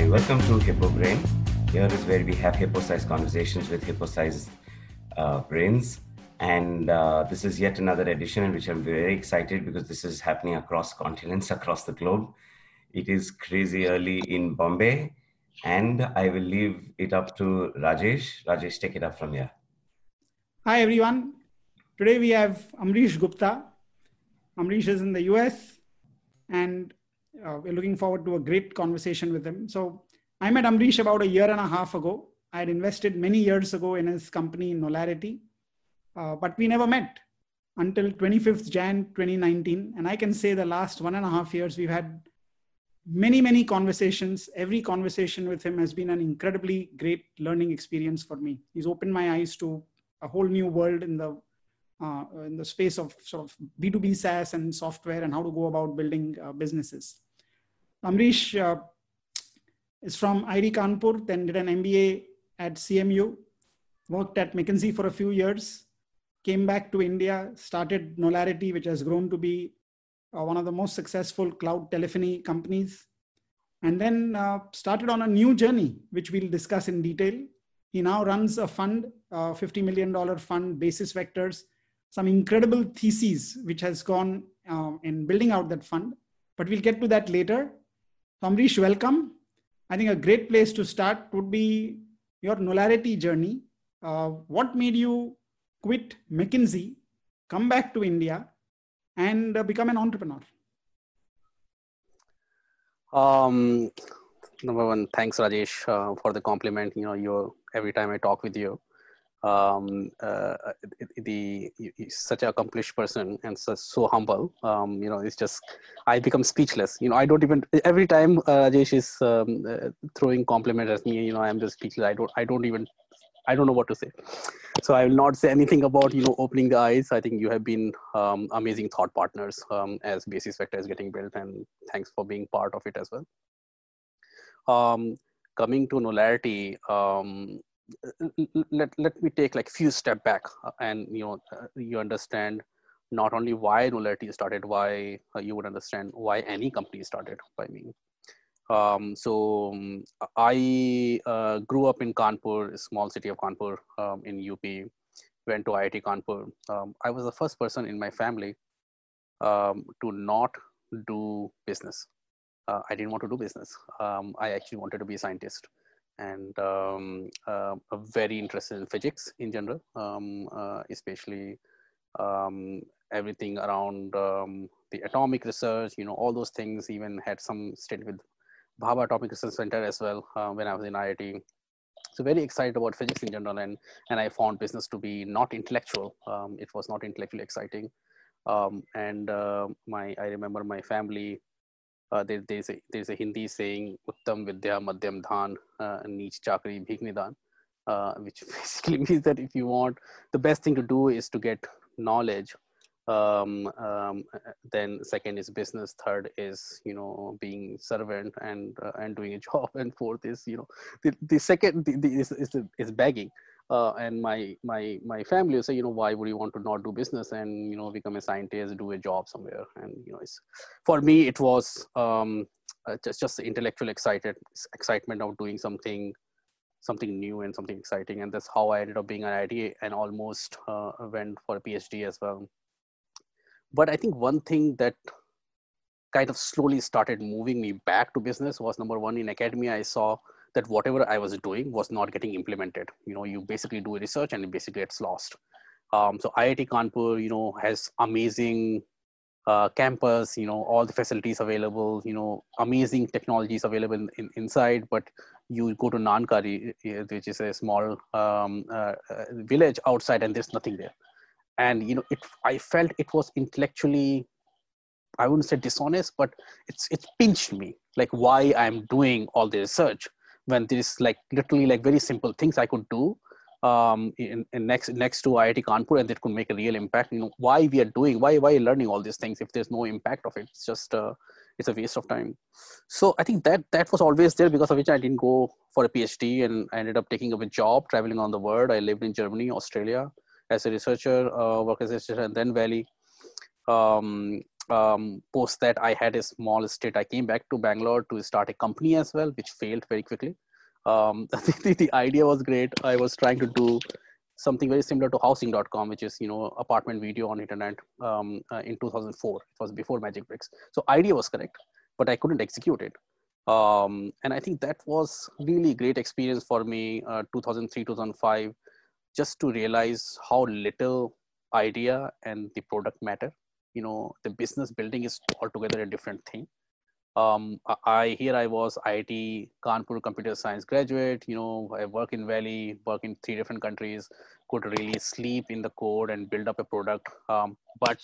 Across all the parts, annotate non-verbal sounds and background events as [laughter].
Hi, welcome to Hippo Brain. Here is where we have hippo-sized conversations with hippo-sized uh, brains. And uh, this is yet another edition in which I'm very excited because this is happening across continents, across the globe. It is crazy early in Bombay. And I will leave it up to Rajesh. Rajesh, take it up from here. Hi, everyone. Today we have Ambarish Gupta. Ambarish is in the US and uh, we're looking forward to a great conversation with him. So I met Ambarish about a year and a half ago. I had invested many years ago in his company Knowlarity, uh, but we never met until 25th Jan 2019. And I can say the last one and a half years, we've had many, many conversations. Every conversation with him has been an incredibly great learning experience for me. He's opened my eyes to a whole new world in the uh, in the space of sort of B2B SaaS and software and how to go about building uh, businesses. Ambarish uh, is from IIT Kanpur, then did an MBA at CMU, worked at McKinsey for a few years, came back to India, started Knowlarity, which has grown to be uh, one of the most successful cloud telephony companies, and then uh, started on a new journey, which we'll discuss in detail. He now runs a fund, uh, $50 million fund, Basis Vectors, some incredible theses which has gone uh, in building out that fund. But we'll get to that later. Ambarish, welcome. I think a great place to start would be your Knowlarity journey. Uh, what made you quit McKinsey, come back to India, and uh, become an entrepreneur? Um, number one, thanks Rajesh uh, for the compliment. You know, you every time I talk with you, um, uh, the he's such an accomplished person and so, so humble. Um, you know, it's just I become speechless. You know, I don't even every time uh, is um, uh, throwing compliments at me. You know, I'm just speechless. I don't I don't even I don't know what to say. So I will not say anything about you know opening the eyes. I think you have been um, amazing thought partners um, as Basis Vector is getting built, and thanks for being part of it as well. Um, coming to Knowlarity, um, let, let me take like few step back uh, and you know uh, you understand not only why Knowlarity started why uh, you would understand why any company started by me. Um, so um, i uh, grew up in kanpur small city of kanpur um, in up went to iit kanpur. Um, i was the first person in my family um, to not do business. Uh, i didn't want to do business. Um, i actually wanted to be a scientist and um, uh, very interested in physics in general, um, uh, especially um, everything around um, the atomic research, you know, all those things, even had some stint with Bhabha Atomic Research Center as well uh, when I was in IIT. So very excited about physics in general, and and I found business to be not intellectual. Um, it was not intellectually exciting, um, and uh, my I remember my family uh, there, there's a there's a Hindi saying Uttam Vidya Madhyam Dhan uh, Neech Chakri Bhik uh, which [laughs] basically means that if you want the best thing to do is to get knowledge. Um, um, then second is business. Third is you know being servant and uh, and doing a [laughs] job. And fourth is you know the, the second the, the, is, is is begging uh, and my my my family will say you know why would you want to not do business and you know become a scientist do a job somewhere? And you know it's for me it was um, uh, just just intellectual excited excitement of doing something something new and something exciting. And that's how i ended up being an IT and almost uh, went for a phd as well. But i think one thing that kind of slowly started moving me back to business was number one in academia i saw that whatever I was doing was not getting implemented. You know, you basically do research and it basically gets lost. Um, so IIT Kanpur, you know, has amazing uh, campus, you know, all the facilities available, you know, amazing technologies available in, in, inside, but you go to Nankari, which is a small um, uh, uh, village outside and there's nothing there. And, you know, it, I felt it was intellectually I wouldn't say dishonest, but it's it's pinched me like why I'm doing all the research when there's like literally like very simple things I could do um, in, in, next next to IIT Kanpur and that could make a real impact. You know why we are doing why why learning all these things if there's no impact of it. It's just uh, it's a waste of time. So I think that that was always there because of which I didn't go for a PhD and I ended up taking up a job traveling on the world. I lived in Germany, Australia as a researcher, uh, work as a researcher, and then Valley. Um, um, post that I had a small stint. I came back to Bangalore to start a company as well, which failed very quickly. Um, [laughs] the, the idea was great. I was trying to do something very similar to housing.com, which is, you know, apartment video on internet um, uh, in 2004. It was before Magic Bricks. So idea was correct, but I couldn't execute it. Um, and I think that was really great experience for me, uh, 2003, 2005, just to realize how little idea and the product matter. You know, the business building is altogether a different thing um, I here I was IIT Kanpur computer science graduate. You know, I work in Valley, work in three different countries. Could really sleep in the code and build up a product. Um, but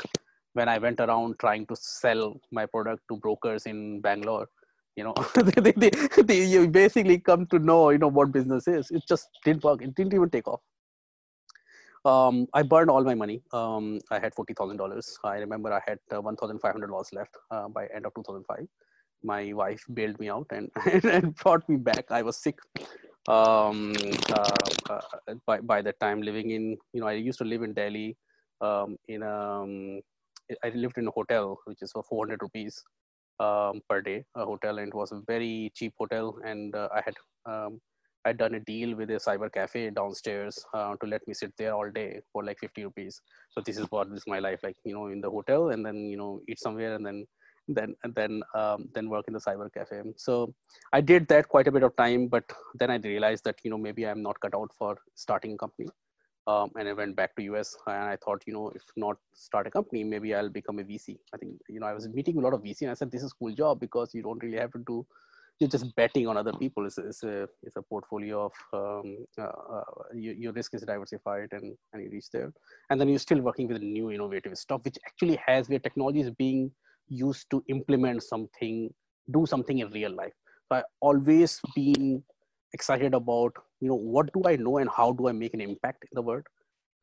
when I went around trying to sell my product to brokers in Bangalore, you know, [laughs] they, they, they, you basically come to know, you know, what business is. It just didn't work. It didn't even take off. Um, I burned all my money. Um, I had forty thousand dollars. I remember I had uh, one thousand five hundred dollars left uh, by end of two thousand five my wife bailed me out and, [laughs] and brought me back. I was sick um, uh, uh, by, by that time living in, you know, I used to live in Delhi um, in, um, I lived in a hotel, which is for 400 rupees um, per day, a hotel. And it was a very cheap hotel. And uh, I had, I'd done a deal with a cyber cafe downstairs uh, to let me sit there all day for like 50 rupees. So this is what this is my life like, you know, in the hotel and then, you know, eat somewhere and then then and then um, then work in the cyber cafe. So i did that quite a bit of time but then i realized that you know maybe i'm not cut out for starting a company. Um, and i went back to us and i thought you know if not start a company maybe i'll become a vc i think you know i was meeting a lot of vc and i said this is cool job because you don't really have to do you're just betting on other people. It's, it's a it's a portfolio of um, uh, uh, your, your risk is diversified and and you reach there, and then you're still working with new innovative stuff, which actually has where technology is being used to implement something, do something in real life. So I always been excited about, you know, what do I know and how do I make an impact in the world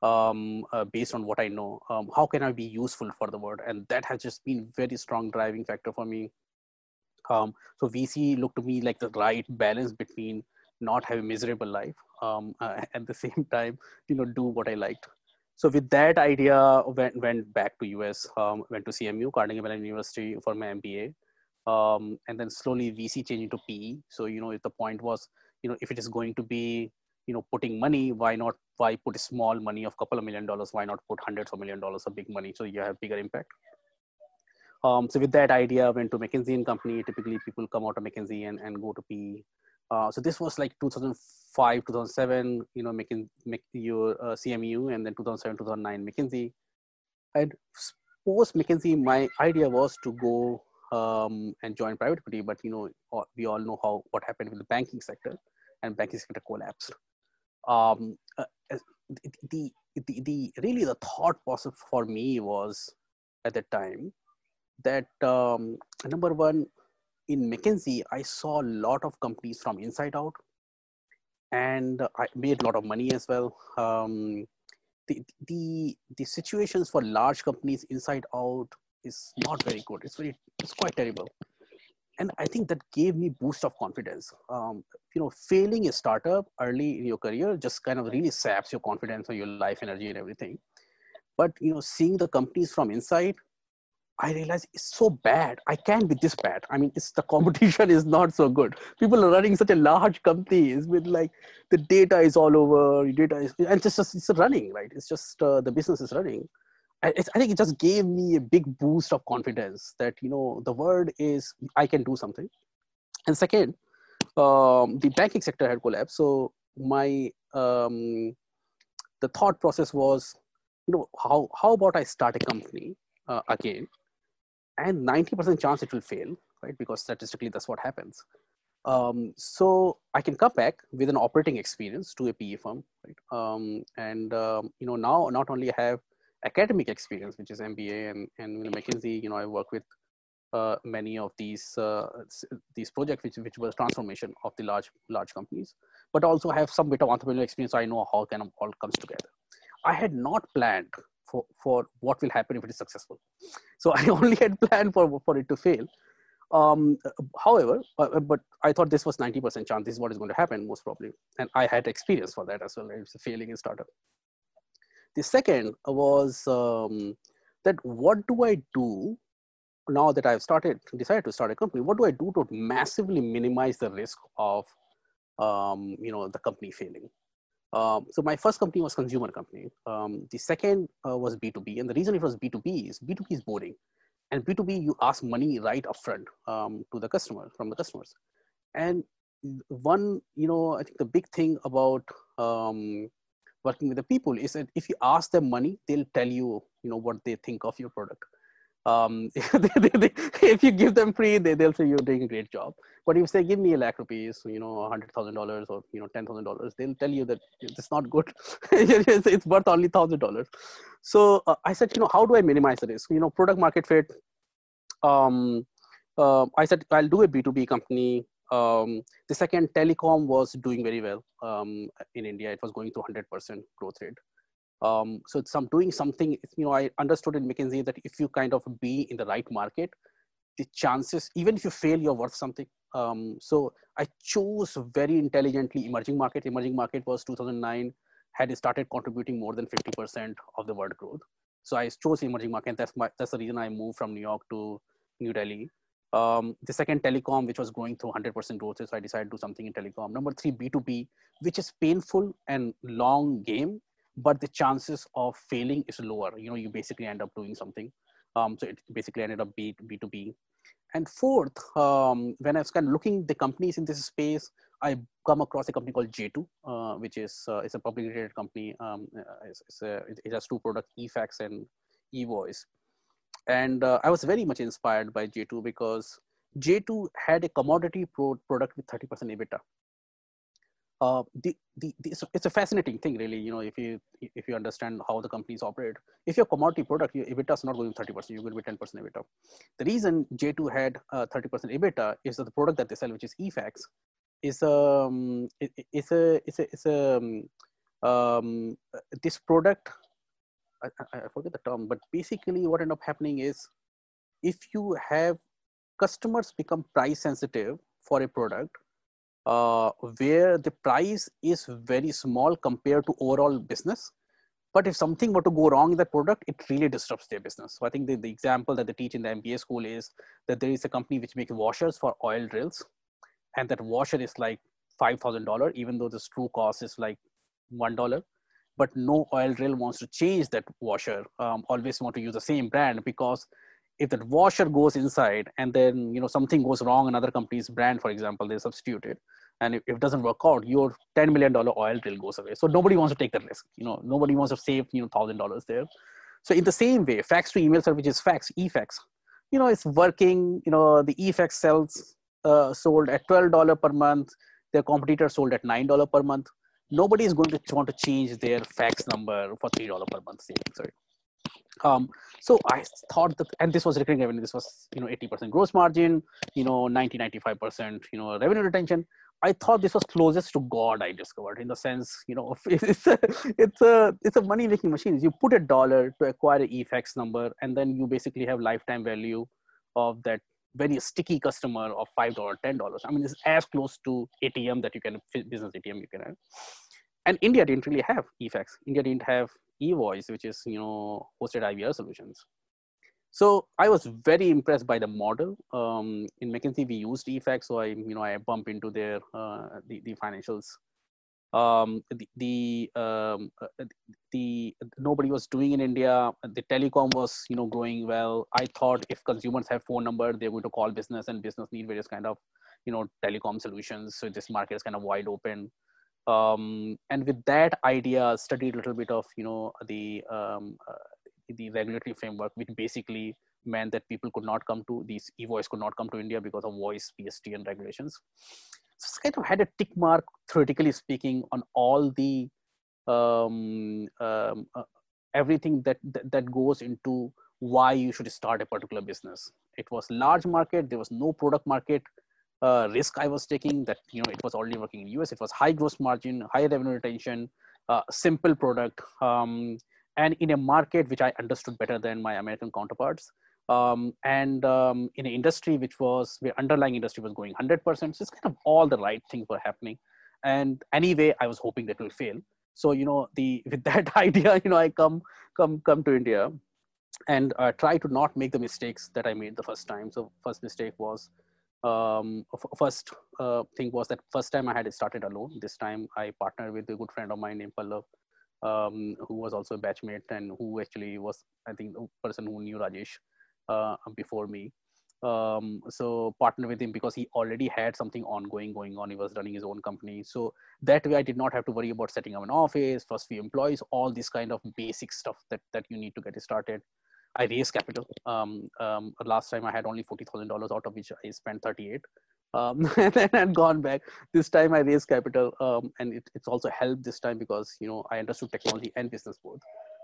um, uh, based on what I know? Um, how can I be useful for the world? And that has just been very strong driving factor for me. Um, so VC looked to me like the right balance between not have a miserable life um, uh, [laughs] at the same time, you know, do what I liked. So with that idea, went, went back to US, um, went to CMU, Carnegie Mellon University for my MBA. Um, and then slowly VC changed into PE. So, you know, if the point was, you know, if it is going to be, you know, putting money, why not, why put a small money of couple of million dollars? Why not put hundreds of million dollars of big money? So you have bigger impact. Um, so with that idea, I went to McKinsey and Company. Typically people come out of McKinsey and, and go to PE. Uh, so this was like 2005, 2007, you know, making make your uh, CMU and then 2007, 2009 McKinsey. And post McKinsey, my idea was to go um, and join private equity, but you know, we all know how what happened with the banking sector, and banking sector collapsed. Um, uh, the, the the really the thought process for me was at that time that um, number one in McKinsey, I saw a lot of companies from inside out, and I made a lot of money as well. Um, the, the the situations for large companies inside out is not very good. It's very it's quite terrible, and I think that gave me boost of confidence. Um, you know, failing a startup early in your career just kind of really saps your confidence or your life energy and everything. But you know, seeing the companies from inside I realized it's so bad. I can't be this bad. I mean, it's the competition [laughs] is not so good. People are running such a large companies with like the data is all over. Data is and just, just it's running right. It's just uh, the business is running. I, I think it just gave me a big boost of confidence that you know the word is I can do something. And second, um, the banking sector had collapsed. So my um, the thought process was, you know, how how about I start a company uh, again and 90% chance it will fail, right? Because statistically, that's what happens. Um, so I can come back with an operating experience to a PE firm, right? Um, and um, you know now not only I have academic experience, which is MBA and and McKinsey, you know I work with uh, many of these uh, these projects, which which was transformation of the large large companies, but also have some bit of entrepreneurial experience. So I know how kind of all comes together. I had not planned for, for what will happen if it is successful. So I only had planned for, for it to fail. Um, however, uh, uh but I thought this was 90% chance. This is what is going to happen most probably. And I had experience for that as well. It's failing in startup. The second was um, that what do I do now that I've started, decided to start a company, what do I do to massively minimize the risk of, um, you know, the company failing? Um, so my first company was consumer company. Um, the second uh, was B2B. And the reason it was B2B is B2B is boring. And B2B, you ask money right upfront um, to the customer, from the customers. And one, you know, I think the big thing about um, working with the people is that if you ask them money, they'll tell you, you know, what they think of your product um, [laughs] they, they, they, if you give them free, they, they'll say you're doing a great job. But if you say, give me a lakh rupees, you know, a hundred thousand dollars or, you know, ten thousand dollars, they'll tell you that it's not good. [laughs] it's worth only thousand dollars. So uh, I said, you know, how do I minimize the risk? You know, product market fit. Um, uh, I said, I'll do a B2B company. Um, the second telecom was doing very well um, in India. It was going to 100% growth rate. Um, so some doing something, you know, I understood in McKinsey that if you kind of be in the right market, the chances, even if you fail, you're worth something. Um, so I chose very intelligently emerging market. Emerging market was 2009, had started contributing more than 50% of the world growth. So I chose emerging market. That's my, that's the reason I moved from New York to New Delhi. Um, the second telecom, which was growing through 100% growth, so I decided to do something in telecom. Number three, B2B, which is painful and long game, but the chances of failing is lower. You know, you basically end up doing something. Um, so it basically ended up B, B2B. And fourth, um, when I was kind of looking the companies in this space, I come across a company called J2, uh, which is uh, it's a publicly traded company. Um, uh, it's, it's a, it has two products, eFax and eVoice. And uh, I was very much inspired by J2 because J2 had a commodity pro product with 30% EBITDA uh, the, the, it's a fascinating thing really you know if you if you understand how the companies operate. If your commodity product your ebitda is not going 30% you're going to be 10% ebitda. The reason j2 had uh, 30% ebitda is that the product that they sell which is efax is um it, it's a it's a it's a um, um this product I, I forget the term but basically what end up happening is if you have customers become price sensitive for a product uh, where the price is very small compared to overall business. But if something were to go wrong in that product, it really disrupts their business. So I think the, the example that they teach in the MBA school is that there is a company which makes washers for oil drills. And that washer is like $5,000, even though the true cost is like $1 but no oil drill wants to change that washer um, always want to use the same brand because if that washer goes inside and then you know something goes wrong another company's brand for example they substitute it and if, it doesn't work out your 10 million dollar oil drill goes away. So nobody wants to take that risk you know nobody wants to save you know thousand dollars there. So in the same way fax to email service is fax efax you know it's working you know the efax sells uh, sold at $12 per month their competitor sold at $9 per month. Nobody is going to want to change their fax number for $3 per month right um, so I thought that, and this was recurring revenue. This was, you know, 80% gross margin, you know, 90, 95%, you know, revenue retention. I thought this was closest to God. I discovered in the sense, you know, [laughs] it's a, it's a, it's a money making machine. You put a dollar to acquire a eFax number, and then you basically have lifetime value of that very sticky customer of five dollar, ten dollars. I mean, it's as close to ATM that you can business ATM you can have. And India didn't really have eFax. India didn't have eVoice, which is you know hosted IVR solutions. So I was very impressed by the model. Um, in McKinsey, we used eFax, so I you know I bump into their uh, the, the financials. Um, the the, um, uh, the nobody was doing in India. The telecom was you know growing well. I thought if consumers have phone number, they're going to call business, and business need various kind of you know telecom solutions. So this market is kind of wide open um, and with that idea studied a little bit of you know the um, uh, the regulatory framework which basically meant that people could not come to these e-voice could not come to india because of voice PSTN regulations. So it's kind of had a tick mark theoretically speaking on all the um, um, uh, everything that, that that goes into why you should start a particular business. It was large market there was no product market uh, risk I was taking that, you know, it was already working in US. It was high gross margin, high revenue retention, uh, simple product. Um, and in a market which I understood better than my American counterparts. Um, and um, in an industry which was, where underlying industry was going 100%. So it's kind of all the right things were happening. And anyway, I was hoping that will fail. So, you know, the, [laughs] with that idea, you know, I come, come, come to India and uh, try to not make the mistakes that I made the first time. So first mistake was um, first uh, thing was that first time I had started alone. This time I partnered with a good friend of mine named Pallav, um, who was also a batchmate and who actually was, I think, the person who knew Rajesh uh, before me. Um, so partner with him because he already had something ongoing going on. He was running his own company. So that way I did not have to worry about setting up an office, first few employees, all this kind of basic stuff that, that you need to get started. I raised capital. Um, um, last time I had only forty thousand dollars, out of which I spent thirty-eight, um, [laughs] and then I'd gone back. This time I raised capital, um, and it, it's also helped this time because you know I understood technology and business both.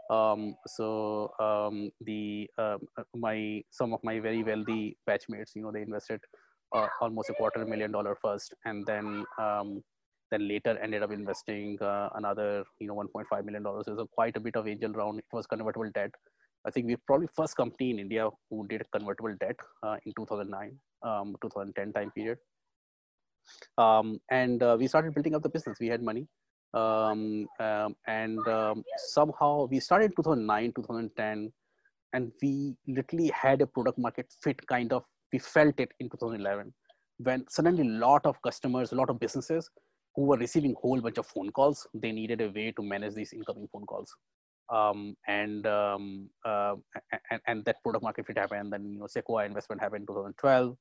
Um, so um, the uh, my some of my very wealthy batchmates, you know, they invested uh, almost a quarter million dollar first, and then um, then later ended up investing uh, another you know 1.5 million dollars. It was quite a bit of angel round. It was convertible debt. I think we're probably first company in India who did convertible debt uh, in 2009, um, 2010 time period. Um, and uh, we started building up the business. We had money. Um, um and um, somehow we started 2009, 2010, and we literally had a product market fit kind of, we felt it in 2011 when suddenly a lot of customers, a lot of businesses who were receiving whole bunch of phone calls, they needed a way to manage these incoming phone calls um, and, um, uh, and and that product market fit happened. Then you know Sequoia investment happened in 2012.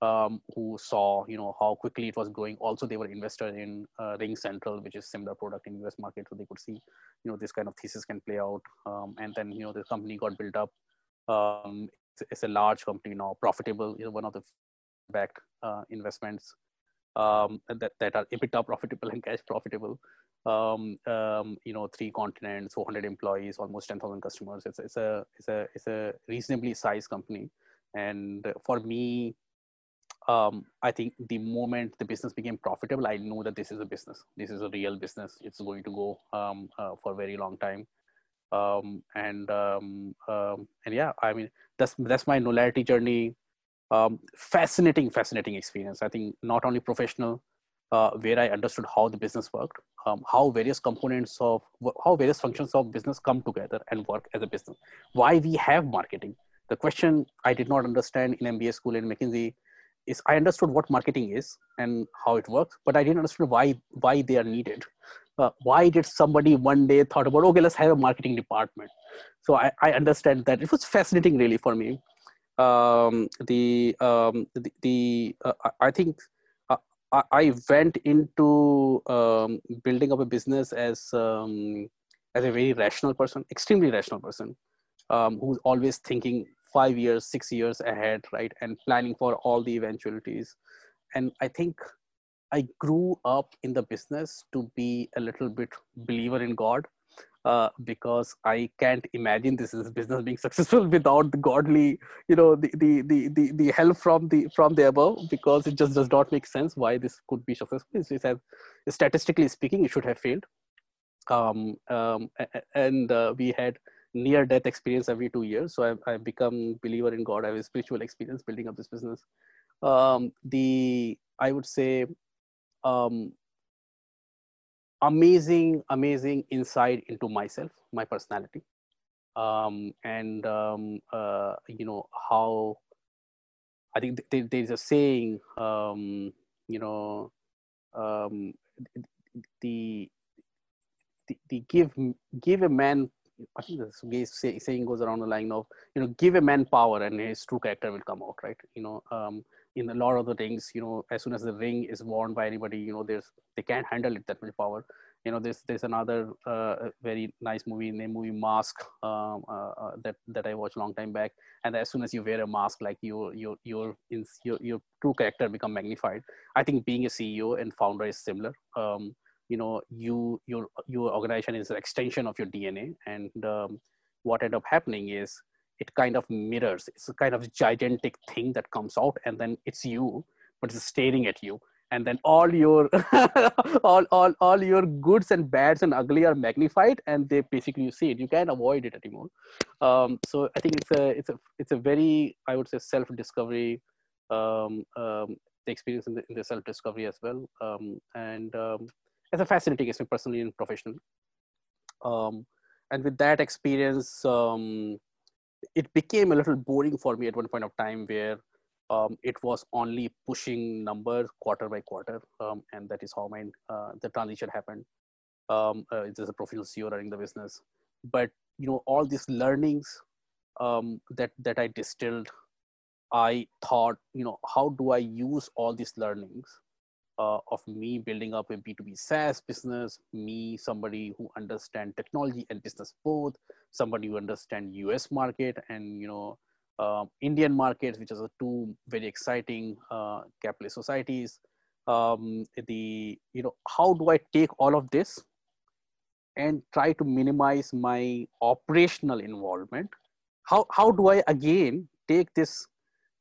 Um, who saw you know how quickly it was growing. Also, they were invested in uh, RingCentral, which is similar product in US market, so they could see you know this kind of thesis can play out. Um, and then you know the company got built up. Um, it's, it's, a large company now, profitable. You know one of the backed uh, investments um, that that are EBITDA profitable and cash profitable um, um, you know, three continents, 400 employees, almost 10,000 customers. It's, it's a it's a it's a reasonably sized company, and for me, um, I think the moment the business became profitable, I know that this is a business. This is a real business. It's going to go um, uh, for a very long time. Um, and um, um, and yeah, I mean that's that's my Knowlarity journey. Um, fascinating, fascinating experience. I think not only professional, uh, where I understood how the business worked, um, how various components of how various functions of business come together and work as a business. Why we have marketing. The question I did not understand in MBA school in McKinsey is I understood what marketing is and how it works, but I didn't understand why why they are needed. Uh, why did somebody one day thought about okay, let's have a marketing department? So I, I understand that it was fascinating really for me. Um, the um, the, the uh, I think I, went into um, building up a business as um, as a very rational person, extremely rational person, um, who's always thinking five years, six years ahead, right, and planning for all the eventualities. And I think I grew up in the business to be a little bit believer in God uh, because I can't imagine this is business being successful [laughs] without the godly, you know, the, the, the, the, the help from the, from the above, because it just does not make sense why this could be successful. It has, statistically speaking, it should have failed. Um, um, and uh, we had near death experience every two years. So I've, I've become believer in God. I have a spiritual experience building up this business. Um, the, I would say, um, amazing, amazing insight into myself, my personality, um, and um, uh, you know how I think th- there's a saying, um, you know, um, the, the, the give give a man. I think the saying goes around the line of you know give a man power and his true character will come out, right? You know, um, in a lot of the things you know as soon as the ring is worn by anybody you know there's they can't handle it that much power. You know there's there's another uh, very nice movie named movie mask um, uh, uh, that that i watched a long time back. And as soon as you wear a mask like your your your your, your true character become magnified. I think being a ceo and founder is similar. Um, you know you your your organization is an extension of your dna and um, what end up happening is it kind of mirrors. It's a kind of gigantic thing that comes out and then it's you but it's staring at you. And then all your [laughs] all, all all your goods and bads and ugly are magnified and they basically you see it. You can't avoid it anymore. Um, so i think it's a it's a it's a very i would say self discovery um, um, the experience in the, in the self discovery as well. Um, and um, it's a fascinating experience personally and professionally. Um, and with that experience it became a little boring for me at one point of time where um, it was only pushing numbers quarter by quarter, um, and that is how my uh, the transition happened. Um, uh, there's a professional CEO running the business, but you know all these learnings um, that that I distilled, I thought, you know, how do I use all these learnings uh, of me building up a B2B SaaS business, me, somebody who understand technology and business both, somebody who understand US market and, you know, uh, Indian markets, which are two very exciting uh, capitalist societies. Um, the, you know, how do I take all of this and try to minimize my operational involvement? How, how do I again take this?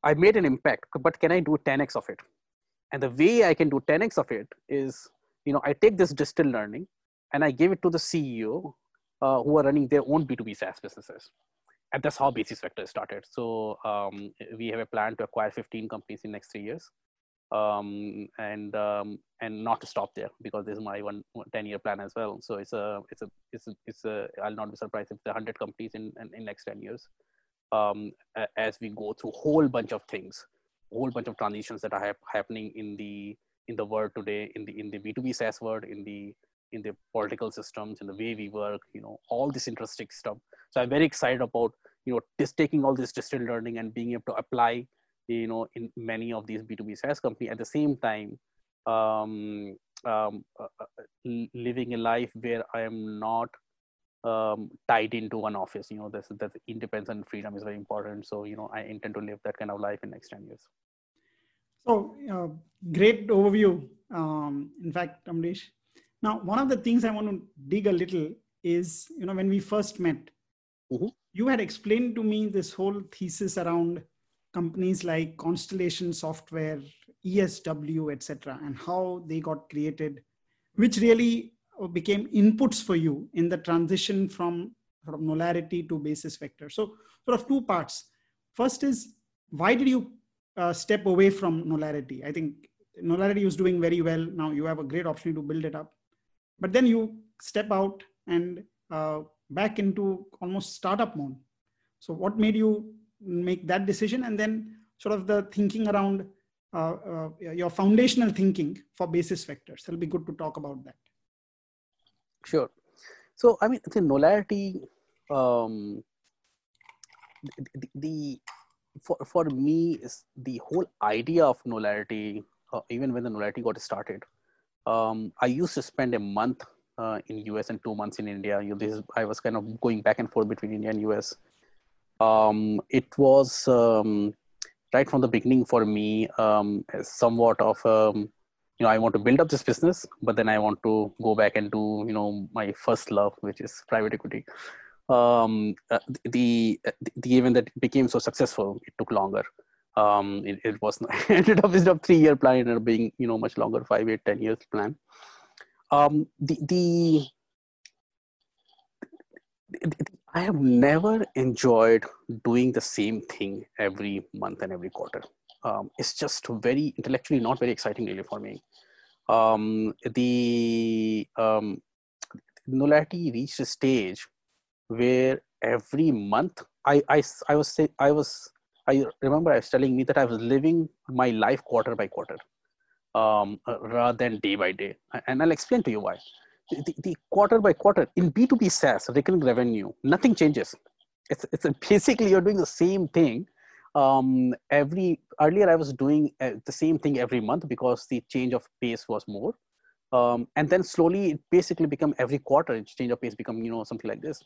I made an impact, but can I do 10x of it? And the way i can do 10x of it is you know i take this distilled learning and i give it to the ceo uh, who are running their own b2b saas businesses. And that's how basis vector started. So um, we have a plan to acquire 15 companies in next three years. Um, and um, and not to stop there because this is my one 10 year plan as well. So it's a it's a it's a, it's a i'll not be surprised if the 100 companies in, in, in next 10 years. Um, as we go through whole bunch of things whole bunch of transitions that are ha- happening in the in the world today in the in the b2b saas world in the in the political systems in the way we work you know all this interesting stuff. So i'm very excited about you know just taking all this distilled learning and being able to apply you know in many of these b2b saas company. At the same time um, um, uh, uh, living a life where i am not um, tied into one office you know this that independence and freedom is very important so you know i intend to live that kind of life in next 10 years so, uh, great overview. Um, in fact, Ambarish. Now, one of the things I want to dig a little is, you know, when we first met, mm-hmm. you had explained to me this whole thesis around companies like Constellation Software, ESW, etc., and how they got created, which really became inputs for you in the transition from sort of Knowlarity to basis vector. So, sort of two parts. First is why did you uh, step away from Knowlarity? I think Knowlarity was doing very well. Now you have a great opportunity to build it up. But then you step out and uh, back into almost startup mode. So what made you make that decision? And then sort of the thinking around uh, uh, your foundational thinking for basis vectors. It'll be good to talk about that. Sure. So, I mean, the Knowlarity, um, the, the, for for me is the whole idea of Knowlarity uh, even when the Knowlarity got started um, i used to spend a month uh, in us and two months in india you this is, i was kind of going back and forth between india and us um, it was um, right from the beginning for me um, somewhat of um, you know i want to build up this business but then i want to go back and do you know my first love which is private equity um, uh, the, the event that became so successful, it took longer. Um, it, it was [laughs] ended up a three year plan, ended up being you know much longer, five, eight, ten years plan. Um, the, the, the I have never enjoyed doing the same thing every month and every quarter. Um, it's just very intellectually not very exciting really for me. Um, the um, reached a stage where every month I, I, I was I was I remember I was telling me that I was living my life quarter by quarter um, uh, rather than day by day. And I'll explain to you why. The, the, the, quarter by quarter in B2B SaaS, recurring revenue, nothing changes. It's, it's basically you're doing the same thing. Um, every earlier I was doing uh, the same thing every month because the change of pace was more. Um, and then slowly it basically become every quarter change of pace become you know something like this.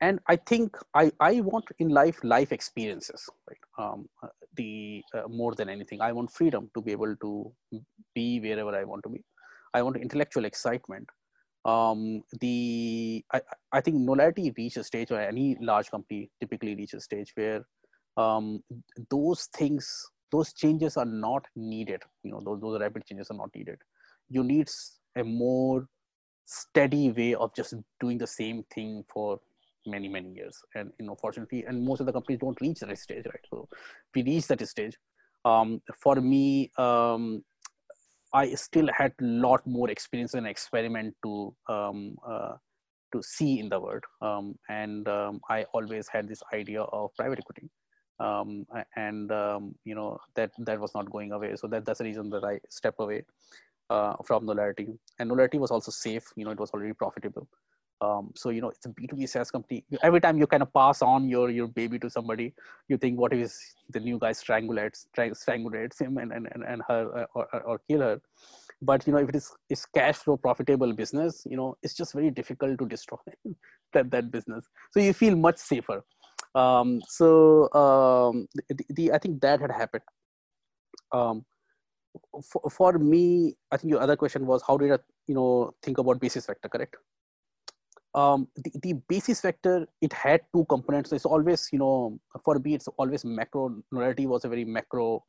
And i think i i want in life life experiences right? Um, uh, the uh, more than anything. I want freedom to be able to be wherever i want to be. I want intellectual excitement. Um, the I, I think Knowlarity reaches a stage or any large company typically reaches a stage where um, those things those changes are not needed. You know those, those rapid changes are not needed. You need a more steady way of just doing the same thing for many many years. And you know fortunately and most of the companies don't reach that stage right? So we reach that stage. Um, for me um, i still had a lot more experience and experiment to um, uh, to see in the world. Um, and um, I always had this idea of private equity. Um, and um, you know that that was not going away. So that that's the reason that I step away uh, from Knowlarity. And Knowlarity was also safe. You know, it was already profitable. Um, so you know, it's a B2B SaaS company. Every time you kind of pass on your your baby to somebody, you think, what if the new guy strangulates strangulates him and and, and and her uh, or, or, or kill her? but you know if it is is cash flow profitable business you know it's just very difficult to destroy [laughs] that that business so you feel much safer um, so um, the, the, i think that had happened. Um, for, for me i think your other question was how did i you know think about basis vector correct? Um, the, the basis vector it had two components. So it's always you know for me it's always macro narrative was a very macro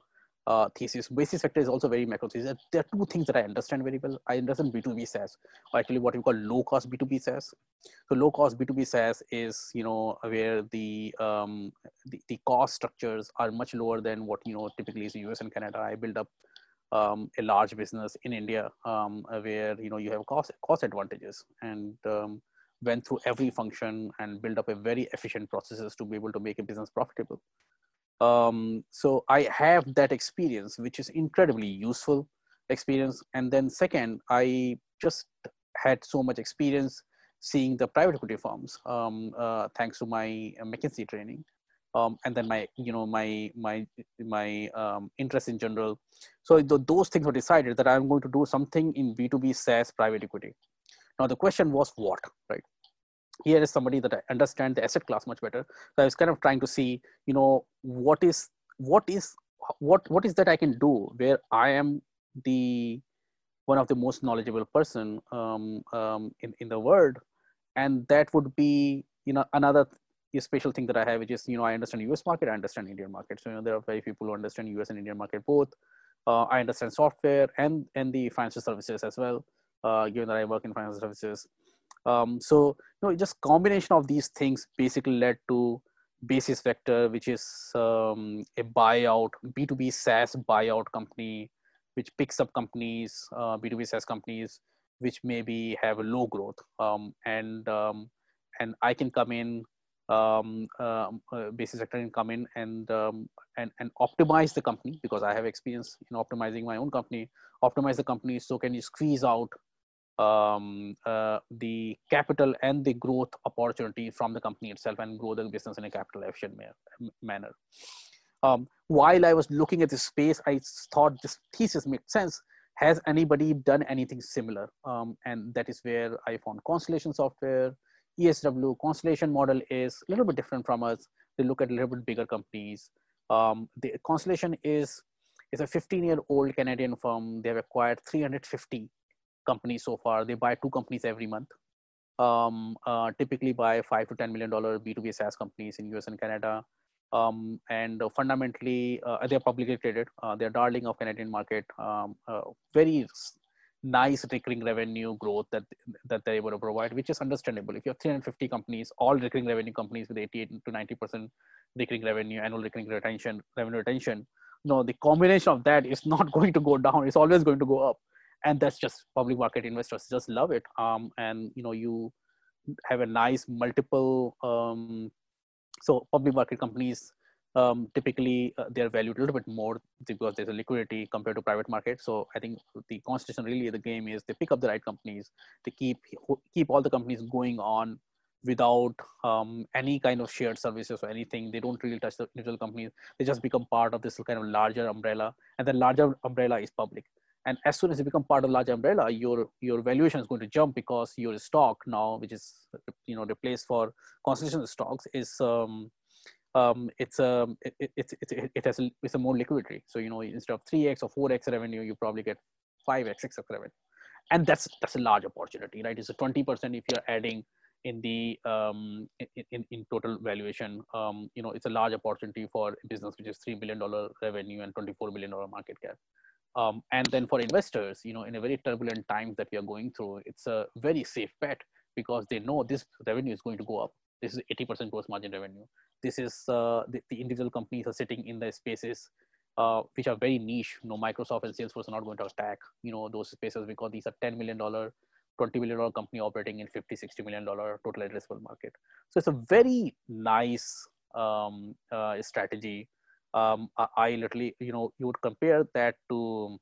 uh, thesis. Basis vector is also very macro thesis. There are two things that I understand very well. I understand B2B SaaS, or actually what we call low cost B2B SaaS. So low cost B2B SaaS is, you know, where the, um, the, the cost structures are much lower than what, you know, typically is in US and Canada. I build up um, a large business in India um, where, you know, you have cost, cost advantages and um, went through every function and build up a very efficient processes to be able to make a business profitable um, so i have that experience which is incredibly useful experience. And then second i just had so much experience seeing the private equity firms um, uh, thanks to my mckinsey training. Um, and then my you know my my my um, interest in general. So th- those things were decided that i'm going to do something in b2b saas private equity. Now the question was what right here is somebody that I understand the asset class much better. So I was kind of trying to see, you know, what is what is what what is that I can do where I am the one of the most knowledgeable person um, um, in in the world, and that would be you know another special thing that I have, which is you know I understand U.S. market, I understand Indian market. So you know there are very few people who understand U.S. and Indian market both. Uh, I understand software and and the financial services as well. Uh, given that I work in financial services, um, so you know, just combination of these things basically led to Basis Vector, which is um, a buyout B2B SaaS buyout company, which picks up companies, uh, B2B SaaS companies, which maybe have a low growth, um, and um, and I can come in um, um, uh, basis vector can come in and and and optimize the company because I have experience in optimizing my own company. Optimize the company so can you squeeze out um, uh, the capital and the growth opportunity from the company itself and grow the business in a capital efficient manner. Um, while I was looking at this space, I thought this thesis made sense. Has anybody done anything similar? Um, and that is where I found Constellation Software, ESW. Constellation model is a little bit different from us. They look at a little bit bigger companies. Um, the Constellation is is a 15 year old Canadian firm. They have acquired 350 companies so far. They buy two companies every month. Um, uh, typically buy five to ten million dollar B2B SaaS companies in US and Canada. Um, and fundamentally, uh, they're publicly traded. Uh, they're darling of Canadian market. Um, uh, very nice recurring revenue growth that that they're able to provide, which is understandable. If you have 350 companies, all recurring revenue companies with 88 to 90 percent recurring revenue, annual recurring retention, revenue retention, no, the combination of that is not [laughs] going to go down. It's always going to go up and that's just public market investors just love it. Um, and you know you have a nice multiple um, so public market companies um, typically uh, they're valued a little bit more because there's a liquidity compared to private market. So i think the constellation really the game is they pick up the right companies to keep keep all the companies going on without um, any kind of shared services or anything. They don't really touch the individual companies. They just become part of this kind of larger umbrella and the larger umbrella is public and as soon as you become part of large umbrella your your valuation is going to jump because your stock now which is you know replaced for constellation stocks is um, um, it's um, it, it, it, it, has a, it's a more liquidity so you know instead of 3x or 4x revenue you probably get 5x 6x revenue. And that's that's a large opportunity right? It's a 20% if you're adding in the um, in, in total valuation. Um, you know it's a large opportunity for business which is $3 billion revenue and $24 billion market cap um, and then for investors, you know, in a very turbulent times that we are going through, it's a very safe bet because they know this revenue is going to go up. This is 80% gross margin revenue. This is uh, the, the, individual companies are sitting in the spaces uh, which are very niche. You know, Microsoft and Salesforce are not going to attack, you know, those spaces because these are $10 million 20 million dollar company operating in 50 60 million dollar total addressable market so it's a very nice um, uh, strategy um, I, literally you know you would compare that to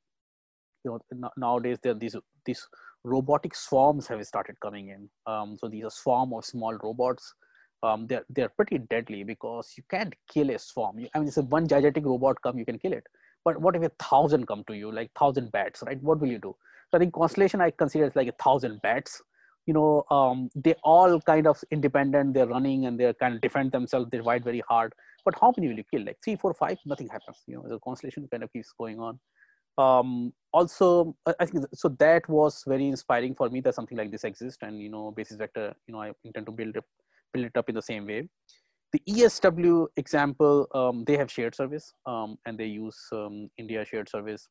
you know nowadays there are these these robotic swarms have started coming in um, so these are swarm of small robots um, they're they're pretty deadly because you can't kill a swarm you, i mean it's a one gigantic robot come you can kill it but what if a thousand come to you like thousand bats right what will you do so I think Constellation I consider is like a thousand bats. You know, um, they all kind of independent. They're running and they're kind of defend themselves. They fight very hard. But how many will you kill? Like three, four, five? Nothing happens. You know, the Constellation kind of keeps going on. Um, also, I think so. That was very inspiring for me that something like this exists, and you know, Basis Vector. You know, I intend to build it, build it up in the same way the ESW example, um, they have shared service um, and they use um, India shared service.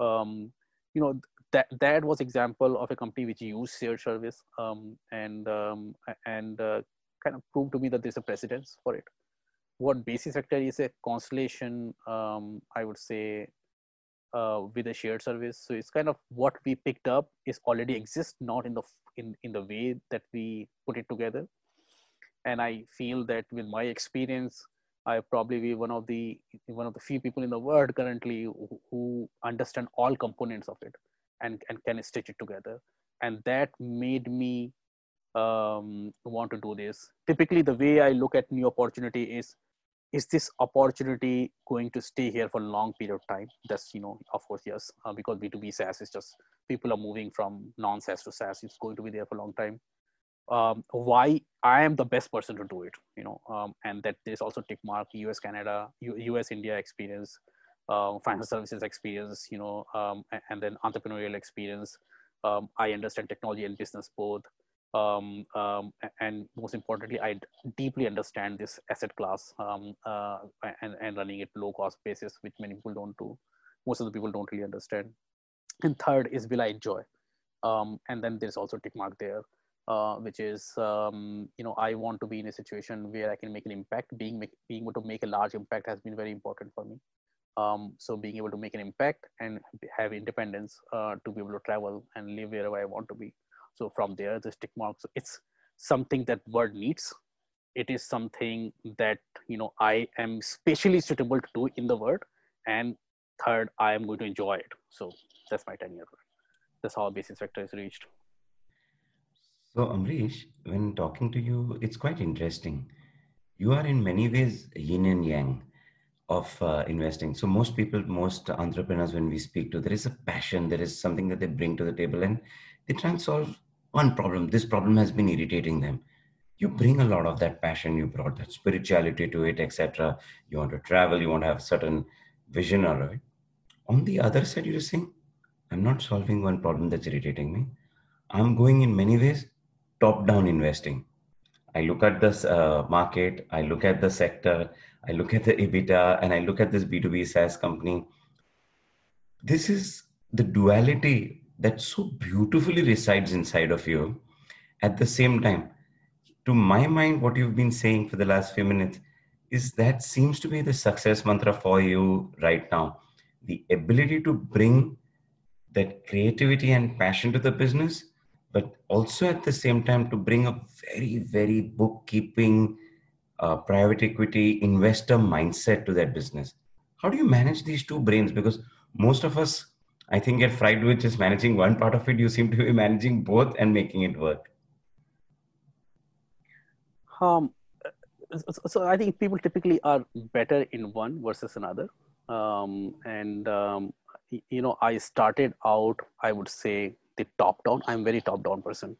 Um, you know, that that was example of a company which used shared service um, and um, and uh, kind of proved to me that there's a precedence for it. What basis vector is a constellation, um, I would say, uh, with a shared service. So it's kind of what we picked up is already exists, not in the in in the way that we put it together. And I feel that with my experience, I probably be one of the one of the few people in the world currently who, who understand all components of it and, and can stitch it together. And that made me um, want to do this. Typically, the way I look at new opportunity is, is this opportunity going to stay here for a long period of time? That's, you know, of course, yes, uh, because B2B SaaS is just, people are moving from non-SaaS to SaaS. It's going to be there for a long time. Um, why I am the best person to do it, you know, um, and that there's also tick mark US, Canada, U- US, India experience, uh, financial services experience, you know, um, and then entrepreneurial experience. Um, I understand technology and business both. Um, um and most importantly, I deeply understand this asset class um, uh, and, and running it low cost basis, which many people don't do. Most of the people don't really understand. And third is will I enjoy? Um, and then there's also tick mark there. Uh, which is you know I want to be in a situation where I can make an impact. Being make, being able to make a large impact has been very important for me. Um, so being able to make an impact and have independence uh, to be able to travel and live wherever I want to be. So from there, the tick marks, it's something that word needs. It is something that, you know, I am spatially suitable to do in the word. And third, I am going to enjoy it. So that's my 10 year That's how a basis vector is reached. So Ambarish, when talking to you, it's quite interesting. You are in many ways yin and yang of uh, investing. So most people, most entrepreneurs, when we speak to, there is a passion, there is something that they bring to the table, and they try and solve one problem. This problem has been irritating them. You bring a lot of that passion. You brought that spirituality to it, etc. You want to travel. You want to have a certain vision of it. On the other side, you're saying, "I'm not solving one problem that's irritating me. I'm going in many ways top-down investing. I look at this uh, market. I look at the sector I look at the EBITDA and I look at this B2B SaaS company. This is the duality that so beautifully resides inside of you. At the same time, to my mind, what you've been saying for the last few minutes is that seems to be the success mantra for you right now. The ability to bring that creativity and passion to the business, but also at the same time to bring a very, very bookkeeping uh, private equity investor mindset to that business. How do you manage these two brains? Because most of us, I think, get fried with just managing one part of it. You seem to be managing both and making it work. Um, so I think people typically are better in one versus another. Um, and um, you know, I started out, I would say, the top down. I'm very top down person.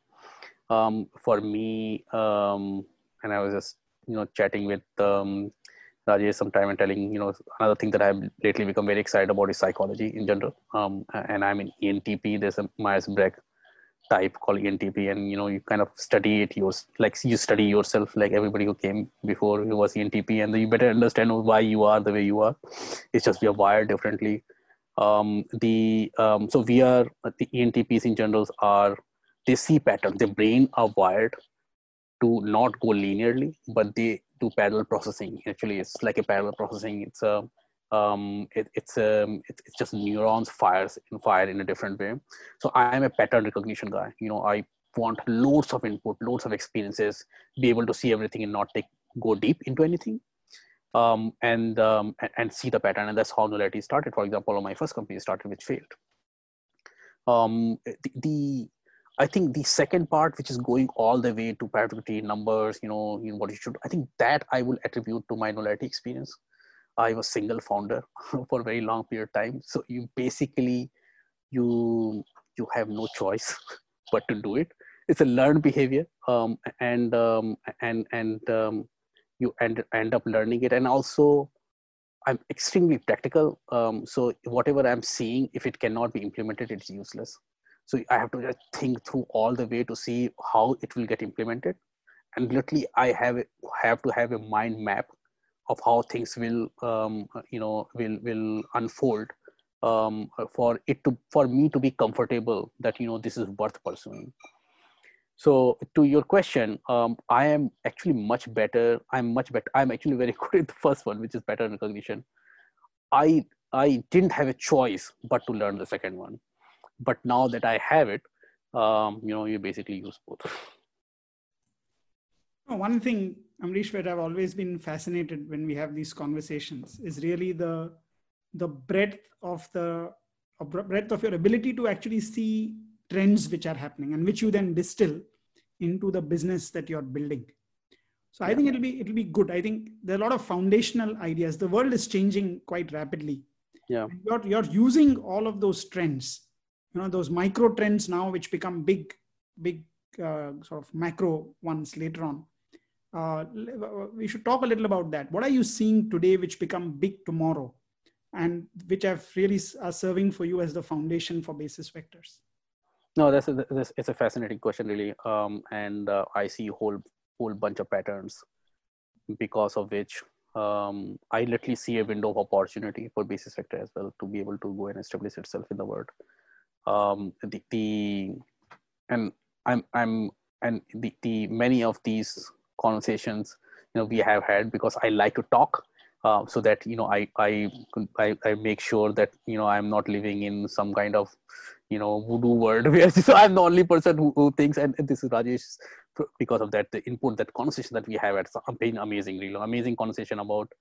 Um, for me, um, and I was just you know chatting with um, Rajesh sometime and telling you know another thing that I've lately become very excited about is psychology in general. Um, and I'm in ENTP. There's a Myers-Briggs type called ENTP, and you know you kind of study it. You like you study yourself, like everybody who came before you was ENTP, and you better understand why you are the way you are. It's just we are wired differently. Um, the um, so we are the ENTPs in general are they see patterns. Their brain are wired to not go linearly, but they do parallel processing. Actually, it's like a parallel processing. It's a um, it, it's um, it, it's just neurons fires in fire in a different way. So I am a pattern recognition guy. You know, I want loads of input, loads of experiences, be able to see everything and not take go deep into anything. Um, and, um, and, see the pattern, and that's how Knowlarity started. For example, my first company started, which failed. Um, the I think the second part, which is going all the way to productivity numbers, you know, know what you should. I think that I will attribute to my Knowlarity experience. I was single founder [laughs] for a very long period of time, so you basically you you have no choice [laughs] but to do it. It's a learned behavior, um, and um, and and um, you end end up learning it, and also I'm extremely practical. Um, so whatever I'm seeing, if it cannot be implemented, it's useless so i have to just think through all the way to see how it will get implemented. And literally i have have to have a mind map of how things will um, you know will will unfold um, for it to for me to be comfortable that you know this is worth pursuing. So to your question um, i am actually much better i'm much better i'm actually very [laughs] good at the first one which is pattern recognition. I i didn't have a choice but to learn the second one but now that i have it um, you know you basically use both. [laughs] One thing Ambarish where i've always been fascinated when we have these conversations is really the the breadth of the breadth of your ability to actually see trends which are happening and which you then distill into the business that you're building. So i think it'll be it'll be good. I think there are a lot of foundational ideas. The world is changing quite rapidly. Yeah. You're, you're using all of those trends you know those micro trends now which become big big uh, sort of macro ones later on. Uh, we should talk a little about that. What are you seeing today which become big tomorrow and which have really are serving for you as the foundation for basis vectors? No that's a, that's it's a fascinating question really um, and uh, i see whole whole bunch of patterns because of which um, I literally see a window of opportunity for basis vector as well to be able to go and establish itself in the world um, the, the and I'm I'm and the, the many of these conversations you know we have had because I like to talk uh, so that you know I, I I I make sure that you know I'm not living in some kind of you know voodoo world [laughs] where so [laughs] I'm the only person who, who thinks and, and this is Rajesh because of that the input that conversation that we have at been amazing really amazing conversation about